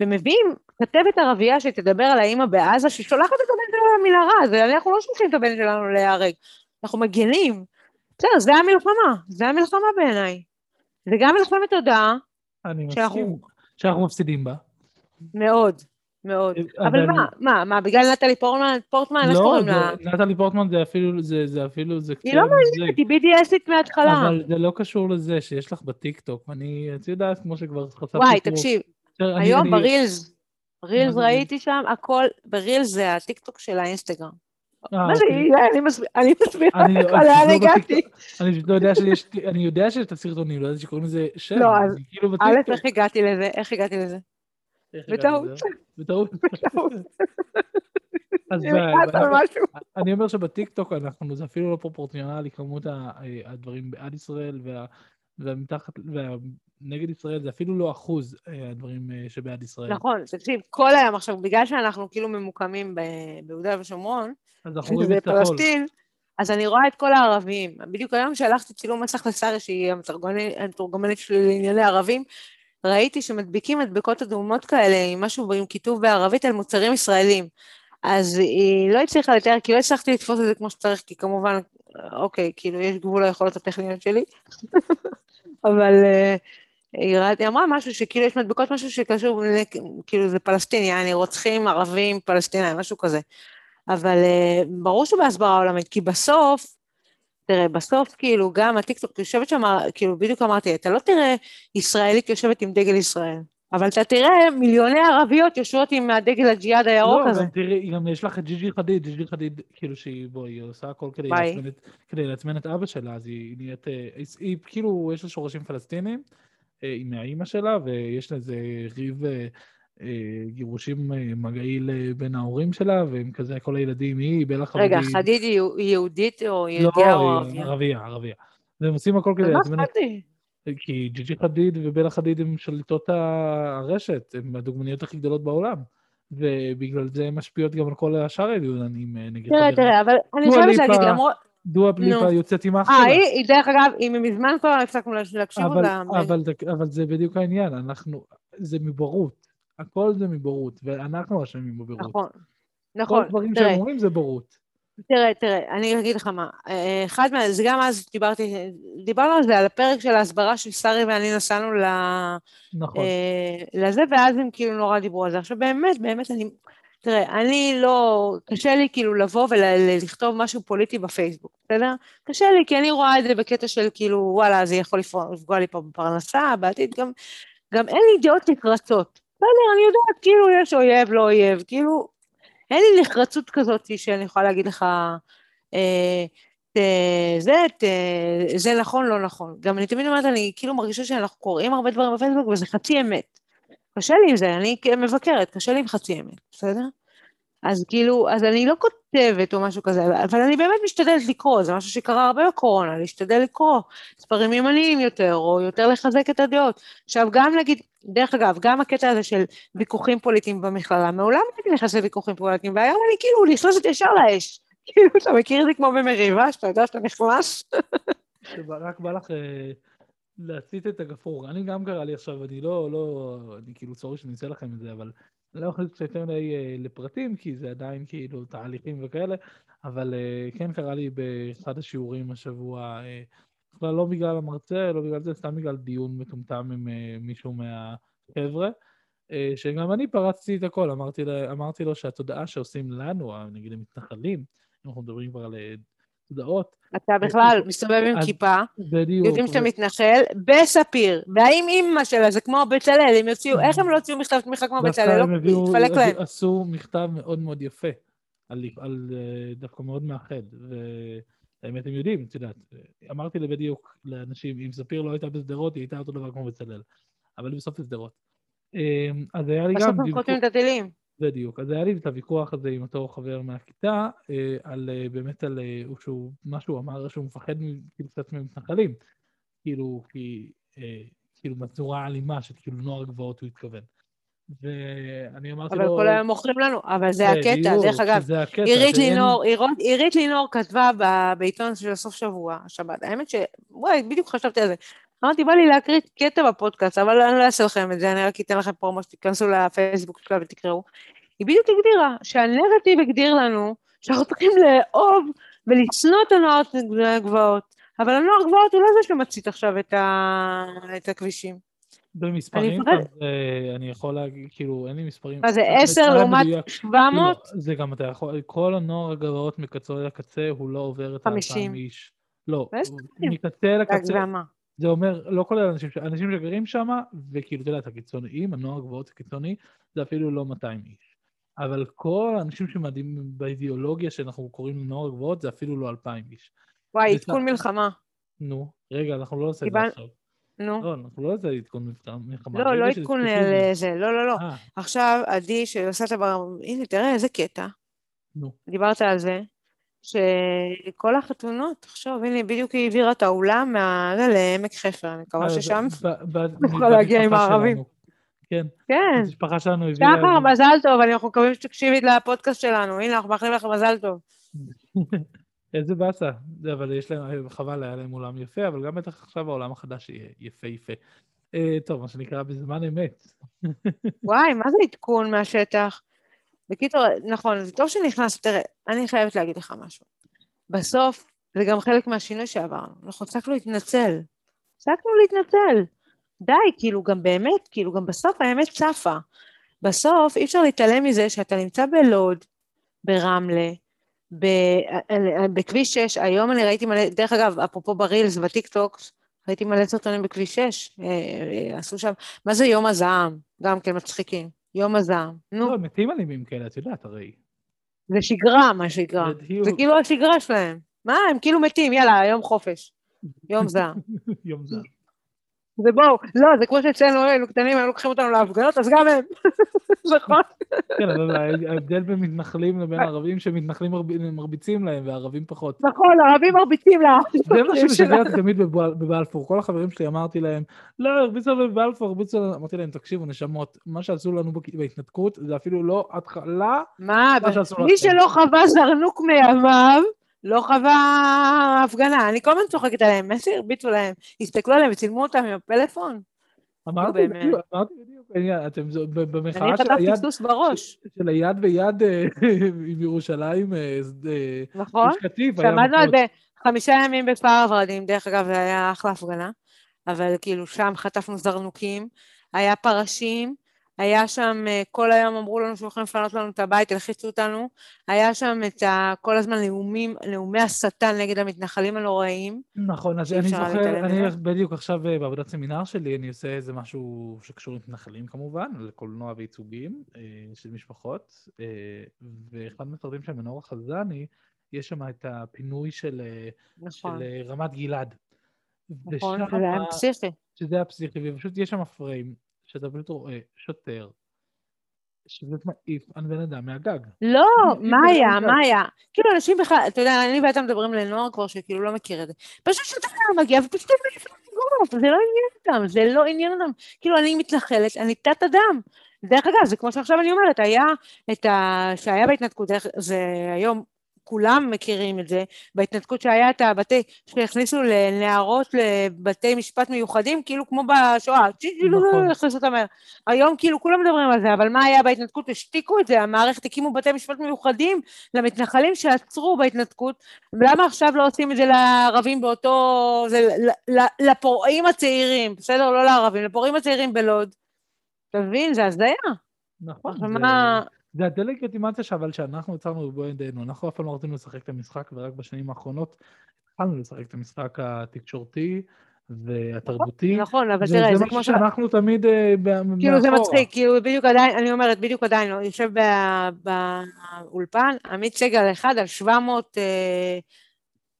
ומביאים כתבת ערבייה שתדבר על האימא בעזה, ששולחת את הבן שלה למנהרה, זה אנחנו לא שולחים את הבן שלנו להיהרג, אנחנו מגנים. בסדר, זה המלחמה, זה המלחמה בעיניי. זה גם מלחמת תודעה. אני מסכים, שאנחנו מפסידים בה. מאוד. מאוד. אה, אבל מה, מה, מה, בגלל נטלי פורטמן, לא, נטלי פורטמן זה אפילו, זה, אפילו, זה היא לא מעניינת, היא BDSית מההתחלה. אבל זה לא קשור לזה שיש לך בטיקטוק, ואני, את יודעת, כמו שכבר חשפתי וואי, תקשיב, היום ברילס, רילס ראיתי שם, הכל, ברילס זה הטיקטוק של האינסטגרם. אה, מה זה, אוקיי. אני מסבירה לך לאן לא הגעתי. אני לא יודע שיש, אני יודע שיש את הסרטונים, לא יודעת שקוראים לזה שם. לא, אז כאילו א', איך הגעתי לזה? איך הגעתי לזה? בטעות. בטעות. אז אני אומר שבטיקטוק אנחנו, זה אפילו לא פרופורציונלי, כמות הדברים בעד ישראל והמתחת, ונגד ישראל, זה אפילו לא אחוז אה, הדברים אה, שבעד ישראל. נכון, תקשיב, כל היום עכשיו, בגלל שאנחנו כאילו ממוקמים ביהודה ושומרון, שזה פלסטין, אז אני רואה את כל הערבים. בדיוק היום שלחתי צילום מסך לשרי, שהיא המתורגמנית שלי לענייני ערבים, ראיתי שמדביקים מדבקות אדומות כאלה עם משהו עם כיתוב בערבית על מוצרים ישראלים. אז היא לא הצליחה לתאר, כי לא הצלחתי לתפוס את זה כמו שצריך, כי כמובן, אוקיי, כאילו, יש גבול ליכולות הטכניות שלי. אבל uh, היא, היא אמרה משהו שכאילו יש מדבקות משהו שקשור, כאילו זה פלסטיני, יעני רוצחים ערבים פלסטינאים, משהו כזה. אבל uh, ברור שבהסברה עולמית, כי בסוף, תראה, בסוף כאילו גם הטיקטוק יושבת שם, כאילו בדיוק אמרתי, אתה לא תראה ישראלית יושבת עם דגל ישראל, אבל אתה תראה מיליוני ערביות יושבות עם הדגל הג'יהאד הירוק לא, הזה. לא, גם תראי, גם יש לך את ג'יג'י חדיד, ג'יג'י חדיד, כאילו שהיא, בואי, היא עושה הכל כדי לעצמן את, כדי לעצמן את אבא שלה, אז היא נהיית, היא, אה, היא כאילו, יש לה שורשים פלסטינים, אה, היא מהאימא שלה, ויש לה איזה ריב אה, גירושים אה, מגעיל אה, בין ההורים שלה, והם כזה, כל הילדים, היא, בלה חדיד. רגע, חדיד היא יהודית או יהודיה או ערבייה? לא, ערבייה, ערבייה. והם עושים הכל כדי... ומה חדיד? כי ג'י חדיד ובלה חדיד הם שליטות הרשת, הם הדוגמניות הכי גדולות בעולם. ובגלל זה הן משפיעות גם על כל השאר היהודנים נגד. תראה, תראה, אבל אני חייבת להגיד, למרות... דואה ליפה יוצאת עם אח שלה. אה, היא, דרך אגב, היא מזמן כבר הפסקנו להקשיב לה. אבל זה בדיוק העניין, אנחנו, זה מבורות. הכל זה מבורות, ואנחנו אשמים בבורות. נכון, נכון. כל דברים שהם אומרים זה בורות. תראה, תראה, אני אגיד לך מה, אה, אחד מה... זה גם אז דיברתי, דיברנו על זה, על הפרק של ההסברה של שרי ואני נסענו ל... נכון. אה, לזה, ואז הם כאילו נורא דיברו על זה. עכשיו באמת, באמת, אני... תראה, אני לא... קשה לי כאילו לבוא ולכתוב משהו פוליטי בפייסבוק, בסדר? קשה לי, כי אני רואה את זה בקטע של כאילו, וואלה, זה יכול לפגוע לי פה בפרנסה, בעתיד גם... גם אין לי דעות נחרצות. בסדר, אני יודעת, כאילו, יש אויב, לא אויב, כאילו, אין לי נחרצות כזאת שאני יכולה להגיד לך, אה, זה, ת, זה נכון, לא נכון. גם אני תמיד אומרת, אני כאילו מרגישה שאנחנו קוראים הרבה דברים בפייסבוק וזה חצי אמת. קשה לי עם זה, אני מבקרת, קשה לי עם חצי אמת, בסדר? אז כאילו, אז אני לא כותבת או משהו כזה, אבל אני באמת משתדלת לקרוא, זה משהו שקרה הרבה בקורונה, להשתדל לקרוא ספרים ימניים יותר, או יותר לחזק את הדעות. עכשיו, גם נגיד, דרך אגב, גם הקטע הזה של ויכוחים פוליטיים במכללה, מעולם לא הייתי נכנסת לוויכוחים פוליטיים, והיום אני כאילו נכנסת ישר לאש. כאילו, אתה מכיר את זה כמו במריבה, שאתה יודע שאתה נכנס? רק בא לך אה, להצית את הגפרור. אני גם קרה לי עכשיו, אני לא, לא, אני כאילו צורי שאני אעשה לכם את זה, אבל אני לא יכול להכניס יותר מדי אה, לפרטים, כי זה עדיין כאילו תהליכים וכאלה, אבל אה, כן קרה לי באחד השיעורים השבוע, בכלל לא בגלל המרצה, לא בגלל זה, סתם בגלל דיון מטומטם עם מישהו מהחבר'ה, שגם אני פרצתי את הכל, אמרתי, אמרתי לו שהתודעה שעושים לנו, נגיד המתנחלים, אם אנחנו מדברים כבר על תודעות. אתה בכלל מסתובב עם כיפה, בדיוק. יודעים שאתה מתנחל, בספיר, והאם אימא שלה זה כמו בצלאל, הם יוציאו, איך הם לא הוציאו מכתב תמיכה כמו בצלאל, לא התפלק להם. עשו מכתב מאוד מאוד יפה, על דווקא מאוד מאחד, והאמת הם יודעים, את יודעת, אמרתי בדיוק לאנשים, אם ספיר לא הייתה בשדרות, היא הייתה אותו דבר כמו בצלאל, אבל בסוף בשדרות. אמ, אז היה לי גם... בסוף הם חוטאים את הטילים. בדיוק. אז היה לי את הוויכוח הזה עם אותו חבר מהכיתה, אה, על אה, באמת על אה, שהוא, מה שהוא אמר, שהוא מפחד כאילו קצת ממתנחלים. כאילו, כי, כאילו בצורה אלימה של כאילו נוער גבעות הוא התכוון. ואני אמרתי אבל לו... אבל כל היום מוכרים לנו, אבל זה הקטע, דרך אגב. זה הקטע. עירית לינור, עירית לינור כתבה בעיתון של הסוף שבוע, השבת. האמת ש... וואי, בדיוק חשבתי על זה. אמרתי, בא לי להקריא קטע בפודקאסט, אבל אני לא אעשה לכם את זה, אני רק אתן לכם פרומו שתיכנסו לפייסבוק שלה ותקראו. היא בדיוק הגדירה שהנרטיב הגדיר לנו שאנחנו צריכים לאהוב ולשנוא את הנוער הגבעות, אבל הנוער הגבעות הוא לא זה שמצית עכשיו את, ה... את הכבישים. במספרים, אני, אז, uh, אני יכול להגיד, כאילו, אין לי מספרים. מה זה, עשר לעומת שבע מאות? כאילו, זה גם, אתה יכול, כל הנוער הגבעות מקצה לקצה, הוא לא עובר את האלפיים איש. לא, מקצה לקצה. זה אומר, לא כולל אנשים, אנשים שגרים שם, וכאילו, אתה יודע, את הקיצוניים, הנוער הגבעות הקיצוני, זה אפילו לא 200 איש. אבל כל האנשים שמדהימים באידיאולוגיה שאנחנו קוראים לנוער הגבעות, זה אפילו לא 2,000 איש. וואי, עדכון מלחמה. נו, רגע, אנחנו לא נעשה את זה עכשיו. נו. לא, אנחנו לא נעשה עדכון מלחמה. לא, לא עדכון לזה, לא, לא, לא. אה. עכשיו, עדי שעושה את הבר... הנה, תראה איזה קטע. נו. דיברת על זה, שכל החתונות, תחשוב, הנה, בדיוק היא העבירה את האולם לעמק חפר, אני מקווה אה, ששם נוכל להגיע עם הערבים. כן. כן. המשפחה שלנו הביאה... שחר, מזל טוב, אנחנו מקווים שתקשיבי לפודקאסט שלנו. הנה, אנחנו מאחלים לך מזל טוב. איזה באסה, אבל יש להם, חבל, היה להם עולם יפה, אבל גם בטח עכשיו העולם החדש יהיה יפה-יפה. אה, טוב, מה שנקרא בזמן אמת. וואי, מה זה עדכון מהשטח? בקיצור, נכון, זה טוב שנכנס, תראה, אני חייבת להגיד לך משהו. בסוף, זה גם חלק מהשינוי שעברנו. אנחנו הפסקנו להתנצל. הפסקנו להתנצל. די, כאילו גם באמת, כאילו גם בסוף האמת צפה. בסוף אי אפשר להתעלם מזה שאתה נמצא בלוד, ברמלה, בכביש 6, היום אני ראיתי מלא, דרך אגב, אפרופו ברילס, בטיקטוק, ראיתי מלא סרטונים בכביש 6, אה, אה, עשו שם, מה זה יום הזעם? גם כן מצחיקים, יום הזעם, נו. לא, מתים אלימים כאלה, את יודעת הרי. זה שגרה, מה שגרה. זה כאילו השגרה שלהם. מה, הם כאילו מתים, יאללה, יום חופש. יום זעם. יום זעם. זה בואו, לא, זה כמו שאצלנו היינו קטנים, היו לוקחים אותנו להפגנות, אז גם הם, נכון? כן, אבל ההבדל בין מתנחלים לבין ערבים, שמתנחלים מרביצים להם וערבים פחות. נכון, ערבים מרביצים לה. זה מה שמשגע אותי תמיד בבלפור. כל החברים שלי אמרתי להם, לא, הרביצו לנו בבלפור, הרביצו לנו, אמרתי להם, תקשיבו, נשמות, מה שעשו לנו בהתנתקות, זה אפילו לא התחלה. מה, מי שלא חווה זרנוק מימיו, לא חווה הפגנה, אני כל הזמן צוחקת עליהם, מה שהרביצו להם, הסתכלו עליהם וצילמו אותם עם הפלאפון. אמרתי בדיוק, אמרתי בדיוק, אתם במחאה של היד, של היד ויד אה, עם ירושלים, אה, אה, נכון, שעמדנו על זה חמישה ימים בכפר הוורדים, דרך אגב, זה היה אחלה הפגנה, אבל כאילו שם חטפנו זרנוקים, היה פרשים, היה שם, אה, כל היום אמרו לנו שהולכים לפנות לנו את הבית, הלחיצו אותנו, היה שם את ה, כל הזמן נאומים, נאומי השטן נגד המתנחלים הנוראיים. נכון, אז אני זוכר, אני בדיוק עכשיו אה, בעבודת סמינר שלי, אני עושה איזה משהו שקשור למתנחלים כמובן, לקולנוע וייצוגים אה, של משפחות, ואחד מהסרטים של מנור חזני, יש שם את הפינוי של, נכון. של רמת גלעד. נכון, זה היה פסיכי. שזה היה פסיכי, ופשוט יש שם פריים שאתה פשוט רואה שוטר שפשוט מעיף על בן אדם מהגג. לא, מה היה, מה היה? כאילו, אנשים בכלל, אתה יודע, אני ואתה מדברים לנוער כבר שכאילו לא מכיר את זה. פשוט שוטר מגיע ופשוט מעיף על הגוף, זה לא עניין אותם, זה לא עניין אותם. כאילו, אני מתנחלת, אני תת אדם. דרך אגב, זה כמו שעכשיו אני אומרת, היה את ה... שהיה בהתנתקות, זה היום כולם מכירים את זה, בהתנתקות שהיה את הבתי, שהכניסו לנערות לבתי משפט מיוחדים, כאילו כמו בשואה, כאילו נכון. הכניסו אותם מהר. היום כאילו כולם מדברים על זה, אבל מה היה בהתנתקות? השתיקו את זה, המערכת הקימו בתי משפט מיוחדים למתנחלים שעצרו בהתנתקות, למה עכשיו לא עושים את זה לערבים באותו... זה, לפורעים הצעירים, בסדר? לא לערבים, לפורעים הצעירים בלוד. אתה מבין? זה הזיה. נכון. זה... זה הדה-לגיטימציה אבל שאנחנו יצרנו ידינו, אנחנו אף פעם לא רצינו לשחק את המשחק, ורק בשנים האחרונות התחלנו לשחק את המשחק התקשורתי והתרבותי. נכון, אבל תראה, זה כמו שאנחנו תמיד מאחורה. כאילו זה מצחיק, כאילו בדיוק עדיין, אני אומרת, בדיוק עדיין, יושב באולפן, עמית סגל אחד על 700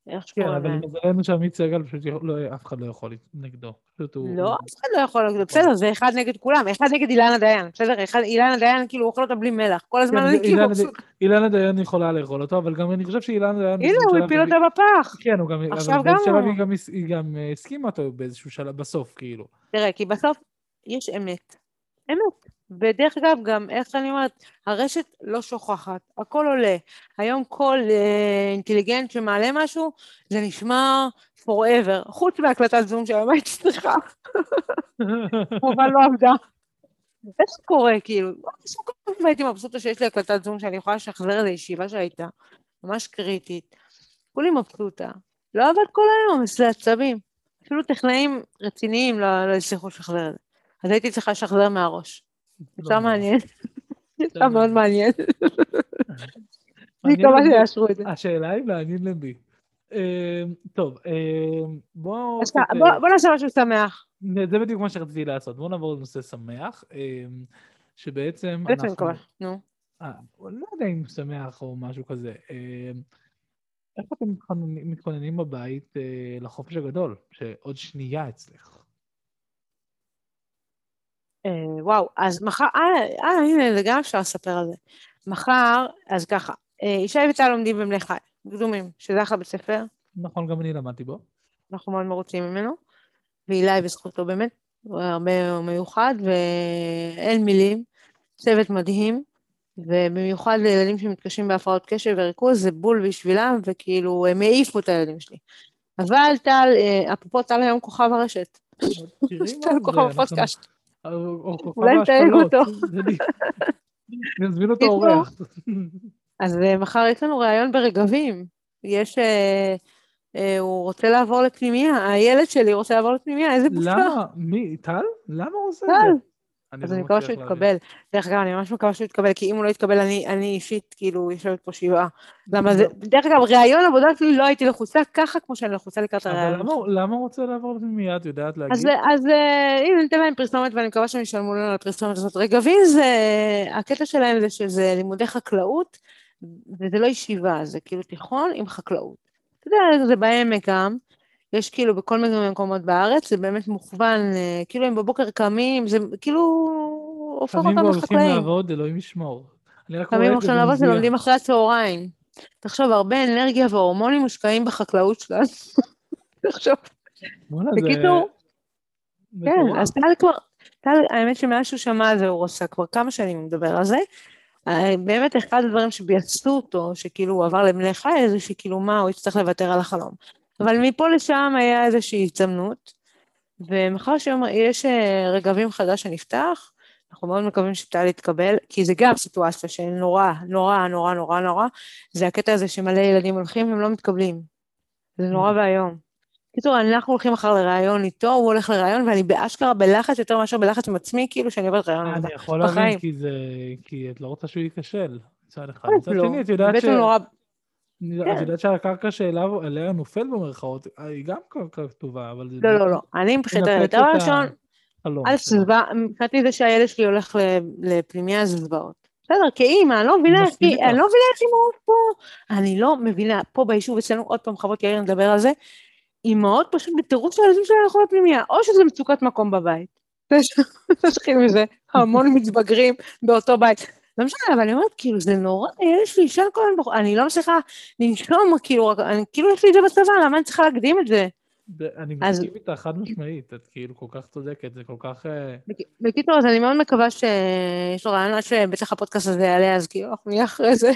איך שקוראים כן, אבל מזלנו שעמית סגל פשוט לא, אף אחד לא יכול נגדו. לא, אף אחד לא יכול נגדו, בסדר, זה אחד נגד כולם, אחד נגד אילנה דיין, בסדר, אילנה דיין כאילו אוכל אותה בלי מלח, כל הזמן כן, אני כאילו... אילנה דיין יכולה לאכול אותו, אבל גם אני חושב שאילנה דיין... הנה, הוא הפיל אותה בפח. כן, הוא גם... עכשיו גם הוא. היא גם הסכימה אותו באיזשהו שלב, בסוף, כאילו. תראה, כי בסוף יש אמת. אמת. ודרך אגב, גם, איך אני אומרת, הרשת לא שוכחת, הכל עולה. היום כל אה, אינטליגנט שמעלה משהו, זה נשמע forever, חוץ מהקלטת זום שהיום הייתי צריכה. אבל לא עבדה. זה קורה, כאילו? אם הייתי מבסוטה שיש לי הקלטת זום שאני יכולה לשחזר איזו ישיבה שהייתה, ממש קריטית. כולי מבסוטה. לא עבד כל היום, זה עצבים. אפילו טכנאים רציניים לא, לא הצליחו לשחזר את זה. אז הייתי צריכה לשחזר מהראש. יצא לא מעניין. יצא מאוד מעניין. אני מקווה שיאשרו את זה. השאלה היא מעניין למי. אמ, טוב, אמ, בואו... בוא נעשה משהו שמח. זה בדיוק מה שרציתי לעשות. בואו נעבור לנושא שמח, אמ, שבעצם אנחנו... נו. אה, לא יודע אם שמח או משהו כזה. איך אתם מתכוננים בבית אה, לחופש הגדול, שעוד שנייה אצלך? אה, וואו, אז מחר, אה, אה, הנה, זה גם אפשר לספר על זה. מחר, אז ככה, אה, ישי וטל לומדים במלך חי, קדומים, שזה אחלה בית ספר. נכון, גם אני למדתי בו. אנחנו מאוד מרוצים ממנו, ואילי בזכותו באמת, הוא הרבה מיוחד, ואין מילים, צוות מדהים, ובמיוחד לילדים שמתקשים בהפרעות קשב וריכוז, זה בול בשבילם, וכאילו, הם העיפו את הילדים שלי. אבל טל, אה, אפרופו טל היום כוכב הרשת. טל כוכב הפודקאסט. אולי נתייג אותו. נזמין אותו אורח. אז אה, מחר יש לנו ראיון ברגבים. יש... אה, אה, הוא רוצה לעבור לפנימייה, הילד שלי רוצה לעבור לפנימייה, איזה בושה. למה? מי? טל? למה הוא עושה את זה? טל. אז אני לא מקווה שהוא יתקבל. דרך אגב, אני ממש מקווה שהוא יתקבל, כי אם הוא לא יתקבל, אני אישית, כאילו, יושבת פה שבעה. למה זה, דרך אגב, ראיון עבודה שלי לא הייתי לחוצה ככה כמו שאני לחוצה לקראת הראיון. אבל למה הוא רוצה לעבור לפנימיה, את יודעת להגיד? אז אה, הנה, ניתן להם פרסומת, ואני מקווה שהם ישלמו לנו על הפרסומת הזאת. רגבים זה, הקטע שלהם זה שזה לימודי חקלאות, וזה לא ישיבה, זה כאילו תיכון עם חקלאות. אתה יודע, זה בעמק גם. יש כאילו בכל מיני מקומות בארץ, זה באמת מוכוון, אה, כאילו הם בבוקר קמים, זה כאילו הופך אותם לחקלאים. קמים והולכים לעבוד, אלוהים ישמור. קמים הולכים לעבוד ולומדים אחרי הצהריים. תחשוב, הרבה אנרגיה והורמונים מושקעים בחקלאות שלנו. תחשוב. בקיצור, כן, אז טל כבר, טל, האמת שמאז שהוא שמע על זה, הוא עושה כבר כמה שנים הוא מדבר על זה. אה, באמת אחד הדברים שביאסו אותו, שכאילו הוא עבר לבני חי, זה שכאילו מה, הוא יצטרך לוותר על החלום. אבל מפה לשם היה איזושהי הזדמנות, שהיום יש אה, רגבים חדש שנפתח, אנחנו מאוד מקווים שטל יתקבל, כי זה גם סיטואציה שנורא, נורא, נורא, נורא, נורא, זה הקטע הזה שמלא ילדים הולכים והם לא מתקבלים. זה נורא ואיום. קיצור, אנחנו הולכים מחר לראיון איתו, הוא הולך לראיון, ואני באשכרה בלחץ יותר מאשר בלחץ עם עצמי, כאילו שאני עוברת ראיון. אני יכול להבין, כי זה... כי את לא רוצה שהוא ייכשל, מצד אחד. מצד לא. שני, את יודעת ש... נורא... את כן. יודעת שהקרקע שאליה נופל במרכאות, היא גם קרקע טובה, אבל... לא, לא, לא. אני מבחינתי, דבר ראשון, א', זוועה, מבחינתי זה שהילד שלי הולך לפנימיה זה זוועות. בסדר, כאימא, אני לא מבינה איך היא, אני לא מבינה איך אימהות פה, אני לא מבינה, פה ביישוב אצלנו, עוד פעם חוות יאיר נדבר על זה, אימהות פשוט בטירוף של הילדים שלהם ילכו לפנימיה, או שזה מצוקת מקום בבית. נתחיל מזה, המון מתבגרים באותו בית. לא משנה, אבל אני אומרת, כאילו, זה נורא, יש לי אישה כל הזמן, אני לא מצליחה לנשום, כאילו, אני, כאילו יש לי את זה בצבא, למה אני צריכה להקדים את זה? אני מסכים איתך חד משמעית, את כאילו כל כך צודקת, זה כל כך... אה, בקיצור, אז אני מאוד מקווה שיש לו רעיון עד שבטח הפודקאסט הזה יעלה, אז כאילו אנחנו נהיה אחרי זה.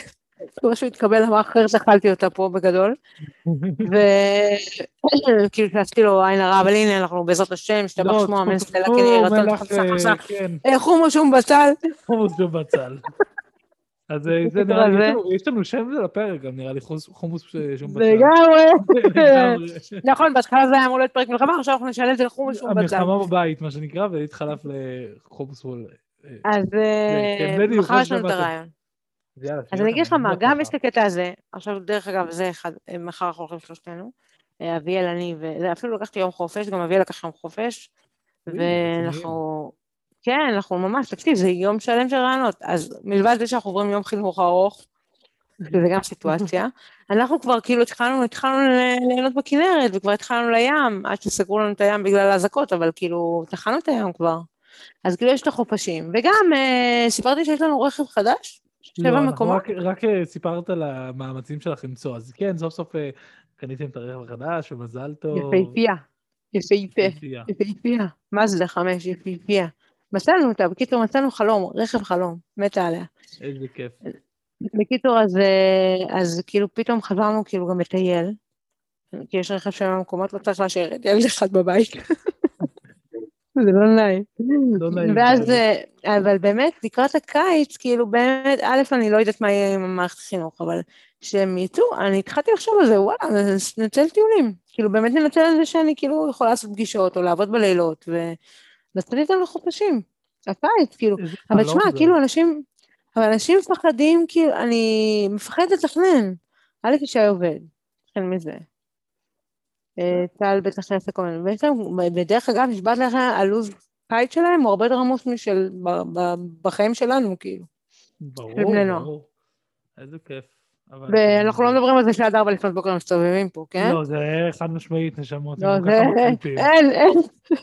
כמו שהוא התקבל, אמר אחרת אכלתי אותה פה בגדול. וכאילו שעשיתי לו עין הרע, אבל הנה אנחנו בעזרת השם, שאתה בא לשמוע מנסה כנראה רצון חומוס שום בצל. חומוס שום בצל. אז אה, זה נראה לי, יש לנו שם לפרק גם נראה לי, חומוס שום בצל. לגמרי. נכון, בהתחלה זה היה אמור להיות פרק מלחמה, עכשיו אנחנו נשאל את זה לחומוס שום בצל. המלחמה בבית, מה שנקרא, והתחלף לחומוס וול. אז כן, אה, מחר יש לנו את הרעיון. אז אני אגיד לך מה, גם יש את הקטע הזה, עכשיו דרך אגב, זה אחד, מחר אנחנו הולכים שלושתנו, אה, אביאל, אני, ואפילו לקחתי יום חופש, גם אביאל לקח יום חופש, ואנחנו, כן, אנחנו ממש, תקשיב, זה יום שלם של רעיונות, אז מלבד זה שאנחנו עוברים יום חינוך ארוך, זה גם סיטואציה, אנחנו כבר כאילו התחלנו, התחלנו ליהנות בכנרת, וכבר התחלנו לים, עד שסגרו לנו את הים בגלל האזעקות, אבל כאילו, טחנו את הים כבר. אז כאילו יש את החופשים, וגם אה, סיפרתי שיש לנו רכב חדש, שבע לא, מקומות? רק, רק אה, סיפרת על המאמצים שלך למצוא, אז כן, סוף סוף אה, קניתם את הרכב החדש, ומזל טוב. יפהפייה, יפהפה, יפהפייה. מה זה חמש, יפהפייה. מצאנו אותה, בקיצור מצאנו חלום, רכב חלום, מתה עליה. איזה כיף. בקיצור, אז, אה, אז כאילו פתאום חזרנו כאילו גם לטייל, כי יש רכב של המקומות, לא צריך להשאיר את ילד אחד בבית. זה לא נעים. לא נעים. ואז, אה, אבל באמת, לקראת הקיץ, כאילו באמת, א', אני לא יודעת מה יהיה עם המערכת החינוך, אבל כשהם יצאו, אני התחלתי לחשוב על זה, וואלה, ננצל טיולים. כאילו, באמת ננצל על זה שאני כאילו יכולה לעשות פגישות, או לעבוד בלילות, ולצאת איתם לחופשים. הקיץ, כאילו. אבל תשמע, כאילו, אנשים, אבל אנשים מפחדים, כאילו, אני מפחדת לתכנן. א', ישי עובד, נתחיל מזה. אה, צה"ל בטח יעשה כל מיני, ויש להם, בדרך אגב, נשבעת לך, הלו"ז קיץ שלהם הוא הרבה יותר עמוס משל, בחיים שלנו, כאילו. ברור, ברור. איזה כיף. ואנחנו לא מדברים על זה שעד ארבע לפנות בוקר מסתובבים פה, כן? לא, זה חד משמעית נשמות. לא, זה... אין, אין.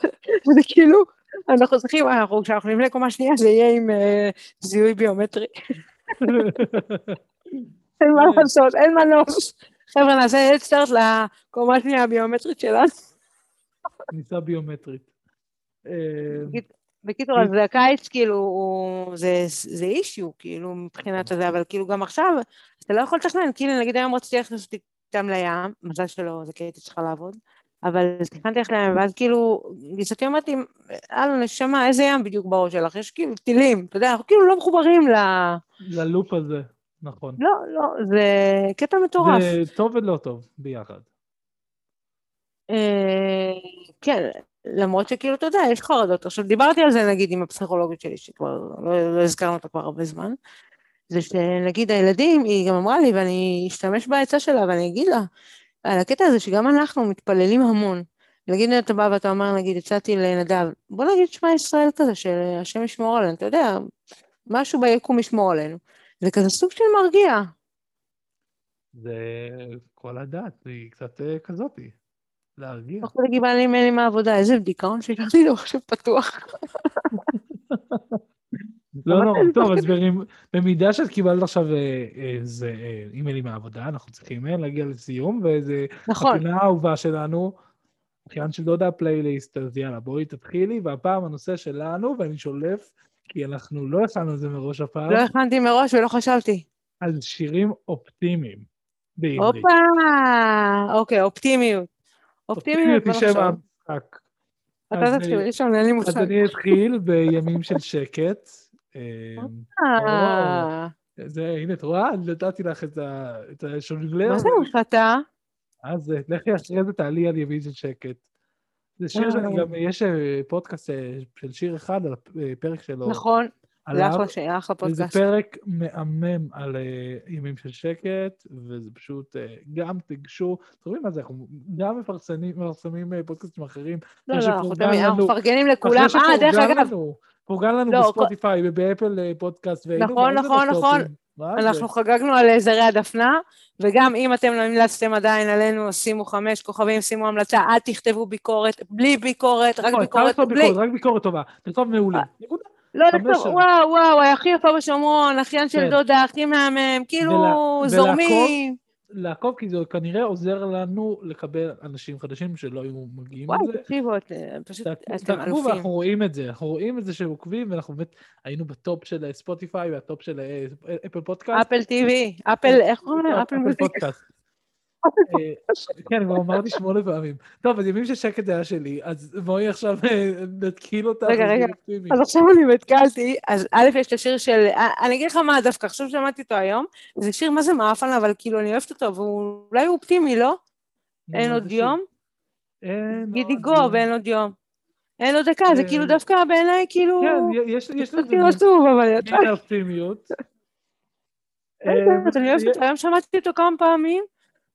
זה כאילו, אנחנו צריכים, כשאנחנו נבנה קומה שנייה, זה יהיה עם אה, זיהוי ביומטרי. אין מה לעשות, אין מנוס. חבר'ה, נעשה אדסטארט לקומה השנייה הביומטרית שלנו. כניסה ביומטרית. אה, בקיצור, אז הקיץ, כאילו, זה אישיו, כאילו, מבחינת הזה, אבל כאילו גם עכשיו, אתה לא יכול לתכנן, כאילו, נגיד היום רציתי ללכת לעשות איתם לים, מזל שלא, זה כי הייתי צריכה לעבוד, אבל תכננתי ללכת לים, ואז כאילו, גיסתי אמרתי, הלו, נשמה, איזה ים בדיוק בראש שלך? יש כאילו טילים, אתה יודע, אנחנו כאילו לא מחוברים ל... ללופ הזה. נכון. לא, לא, זה קטע מטורף. זה טוב ולא טוב, ביחד. אה, כן, למרות שכאילו, אתה יודע, יש חרדות. עכשיו, דיברתי על זה נגיד עם הפסיכולוגית שלי, שכבר לא, לא הזכרנו אותה כבר הרבה זמן, זה שנגיד הילדים, היא גם אמרה לי, ואני אשתמש בעצה שלה ואני אגיד לה, על הקטע הזה שגם אנחנו מתפללים המון. נגיד אתה בא ואתה אומר, נגיד, הצעתי לנדב, בוא נגיד שמע ישראל כזה, שהשם ישמור עלינו, אתה יודע, משהו ביקום ישמור עלינו. זה כזה סוג של מרגיע. זה כל הדת, היא קצת אה, כזאתי. להרגיע. תוך כדי קיבלתי לי מיילים מהעבודה, איזה דיכאון שהשארתי לו עכשיו פתוח. לא, לא, טוב, אז במידה שאת קיבלת עכשיו אה, איזה אה, אימיילים מהעבודה, אנחנו צריכים אה, להגיע לסיום, וזה נכון, הפינה האהובה שלנו, אחיין של דודה הפלייליסט, אז יאללה, בואי תתחילי, והפעם הנושא שלנו, ואני שולף, כי אנחנו לא הכנו את זה מראש הפעם, לא הכנתי מראש ולא חשבתי. על שירים אופטימיים בעברית. הופה! אוקיי, אופטימיות. אופטימיות, בוא היא שם נחשוב. המשחק. אז, אתה אה, תתחיל ראשון, אין לי אז מושג. אני אתחיל בימים של שקט. אה, אה, זה, הנה, את רואה? נתתי לך את השונגלר. מה זה הנחתה? אז אה, לכי אחרי זה תעלי על ימין של שקט. זה שיר אה. גם, יש אה, פודקאסט אה, של שיר אחד על הפרק שלו. נכון, זה אחלה אחלה וזה פודקאסט. פרק מהמם על ימים של שקט, וזה פשוט, גם תיגשו, אתם רואים מה זה, אנחנו גם מפרסמים מפרסמים, פודקאסטים אחרים. לא, לא, אנחנו מפרגנים לכולם. אה, דרך אגב, פורגן לנו לא, בספוטיפיי ובאפל פודקאסט, נכון, נכון. נכון. מה זה? אנחנו חגגנו על זרי הדפנה, וגם אם אתם לא המלצתם עדיין עלינו, שימו חמש כוכבים, שימו המלצה, אל תכתבו ביקורת, בלי ביקורת, רק ביקורת, בלי... רק ביקורת טובה. תכתוב מעולה. נקודה. לא לכתוב, שנים. וואו, וואו, הכי יפה בשומרון, אחיין של כן. דודה, הכי מהמם, כאילו, זורמים. לעקוב, כי זה כנראה עוזר לנו לקבל אנשים חדשים שלא היו מגיעים וואי, לזה. תקשיבו, את- פשוט, תעקבו אתם תעקבו אלופים. ואנחנו רואים את זה, אנחנו רואים את זה שעוקבים, ואנחנו באמת היינו ב top של ספוטיפיי וה top של אפל פודקאסט. Apple TV, אפל, איך קוראים לזה? אפל. פודקאסט. אה, כן, כבר אמרתי שמונה פעמים. טוב, אז ימים ששקט היה שלי, אז בואי עכשיו אה, נתקיל אותך. רגע, רגע. אז עכשיו אני מתקלתי, אז א', יש את השיר של, אה, אני אגיד לך מה דווקא, עכשיו שמעתי אותו היום, זה שיר מה זה מעפן, אבל כאילו אני אוהבת אותו, והוא אולי הוא אופטימי, לא? אין עוד? יום? אין גידי עוד גוב, יום. ואין עוד יום. אין עוד דקה, זה אה, כאילו דווקא בעיניי, כאילו, כן, יש לזה כאילו עצוב, אבל יצא. מין אופטימיות. לא יודעת, אני אוהבת אותו, היום שמעתי אותו כמה פעמים,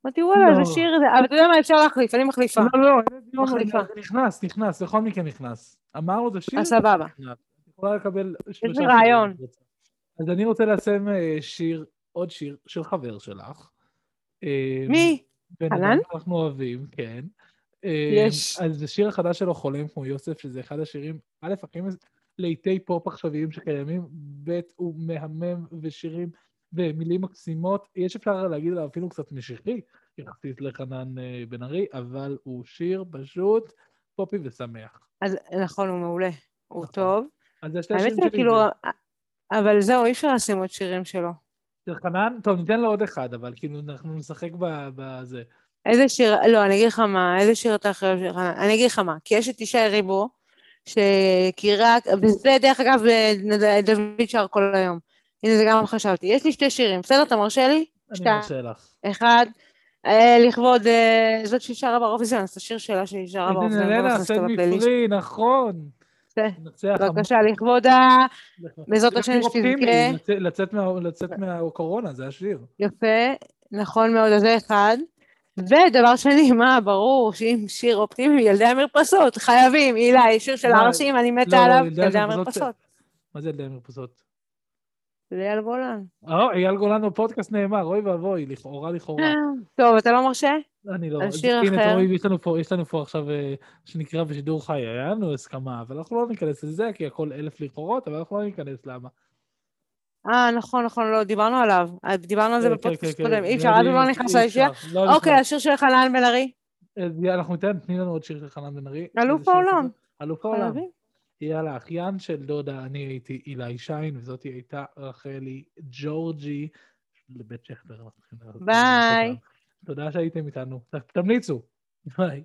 אמרתי וואלה, לא. זה שיר, זה- אבל אתה יודע מה, אפשר להחליף, אני מחליפה. לא, לא, מחליפה. זה נכנס, נכנס, בכל מקרה נכנס. אמרנו את השיר, אז סבבה. את יכולה לקבל שלושה שירים רעיון. אז אני רוצה לשים אה, שיר, עוד שיר של חבר שלך. אה, מי? חנן? אדם שאנחנו אוהבים, כן. אה, יש. אז זה שיר החדש שלו, חולם כמו יוסף, שזה אחד השירים, א', הכי מז- לעיתי פופ עכשוויים שקיימים, ב', הוא מהמם ושירים ומילים מקסימות. יש אפשר להגיד עליו אפילו קצת משיחי, יחסית לחנן אה, בן ארי, אבל הוא שיר פשוט פופי ושמח. אז נכון, הוא מעולה, הוא נכון. טוב. אז השירים היא, שלי. כאילו, זה- אבל זהו, אי אפשר לשים עוד שירים שלו. של חנן, טוב, ניתן לו עוד אחד, אבל כאילו אנחנו נשחק בזה. איזה שיר, לא, אני אגיד לך מה, איזה שיר אתה אוהב של חנן? אני אגיד לך מה, כי יש את ישי ריבו, שכי רק, וזה דרך אגב אה, דוד שר כל היום. הנה, זה גם חשבתי. יש לי שתי שירים, בסדר? אתה מרשה לי? אני. מרשה לך. אחד, אה, לכבוד, אה, זאת ששרה באירוויזיון, אז השיר שלה שהיא שרה הנה, באירוויזיון, נכניס אותו סד. מפרי, נכון. נצח בבקשה, לכבוד ה... בעזרת השם שתזכה. לצאת- לצאת מה- לצאת מהקורונה, זה השיר. יפה, נכון מאוד, אז זה אחד. ודבר שני, מה, ברור שאם שיר אופטימי, ילדי המרפסות, חייבים, אילי, שיר של מה? הערסים, אני מתה לא, עליו, ילדי המרפסות. מה זה ילדי המרפסות? זה אייל גולן. או, אייל גולן בפודקאסט נאמר, אוי ואבוי, לכאורה לכאורה. טוב, אתה לא מרשה? אני לא... על שיר אחר. יש לנו פה- יש לנו פה עכשיו, אה, שנקרא בשידור חי, היה לנו הסכמה, אבל אנחנו לא ניכנס לזה, כי הכל אלף לכאורות, אבל אנחנו לא ניכנס, למה? אה, נכון, נכון, לא, דיברנו עליו. אה, דיברנו על זה כן, בפודקאסט כן, קודם, כן. אי אפשר, אז הוא לא נכנס אי לישיבה. אפשר, לא אוקיי, נכנס. השיר של חנן בן ארי. אנחנו ניתן, תני לנו עוד שיר של חנן בן ארי. אלוף העולם. אלוף העולם. יאללה, אחיין של דודה, אני הייתי אילי שיין, וזאתי הייתה רחלי ג'ורג'י, לבית שכטר. ביי. תודה שהייתם איתנו. תמליצו. ביי.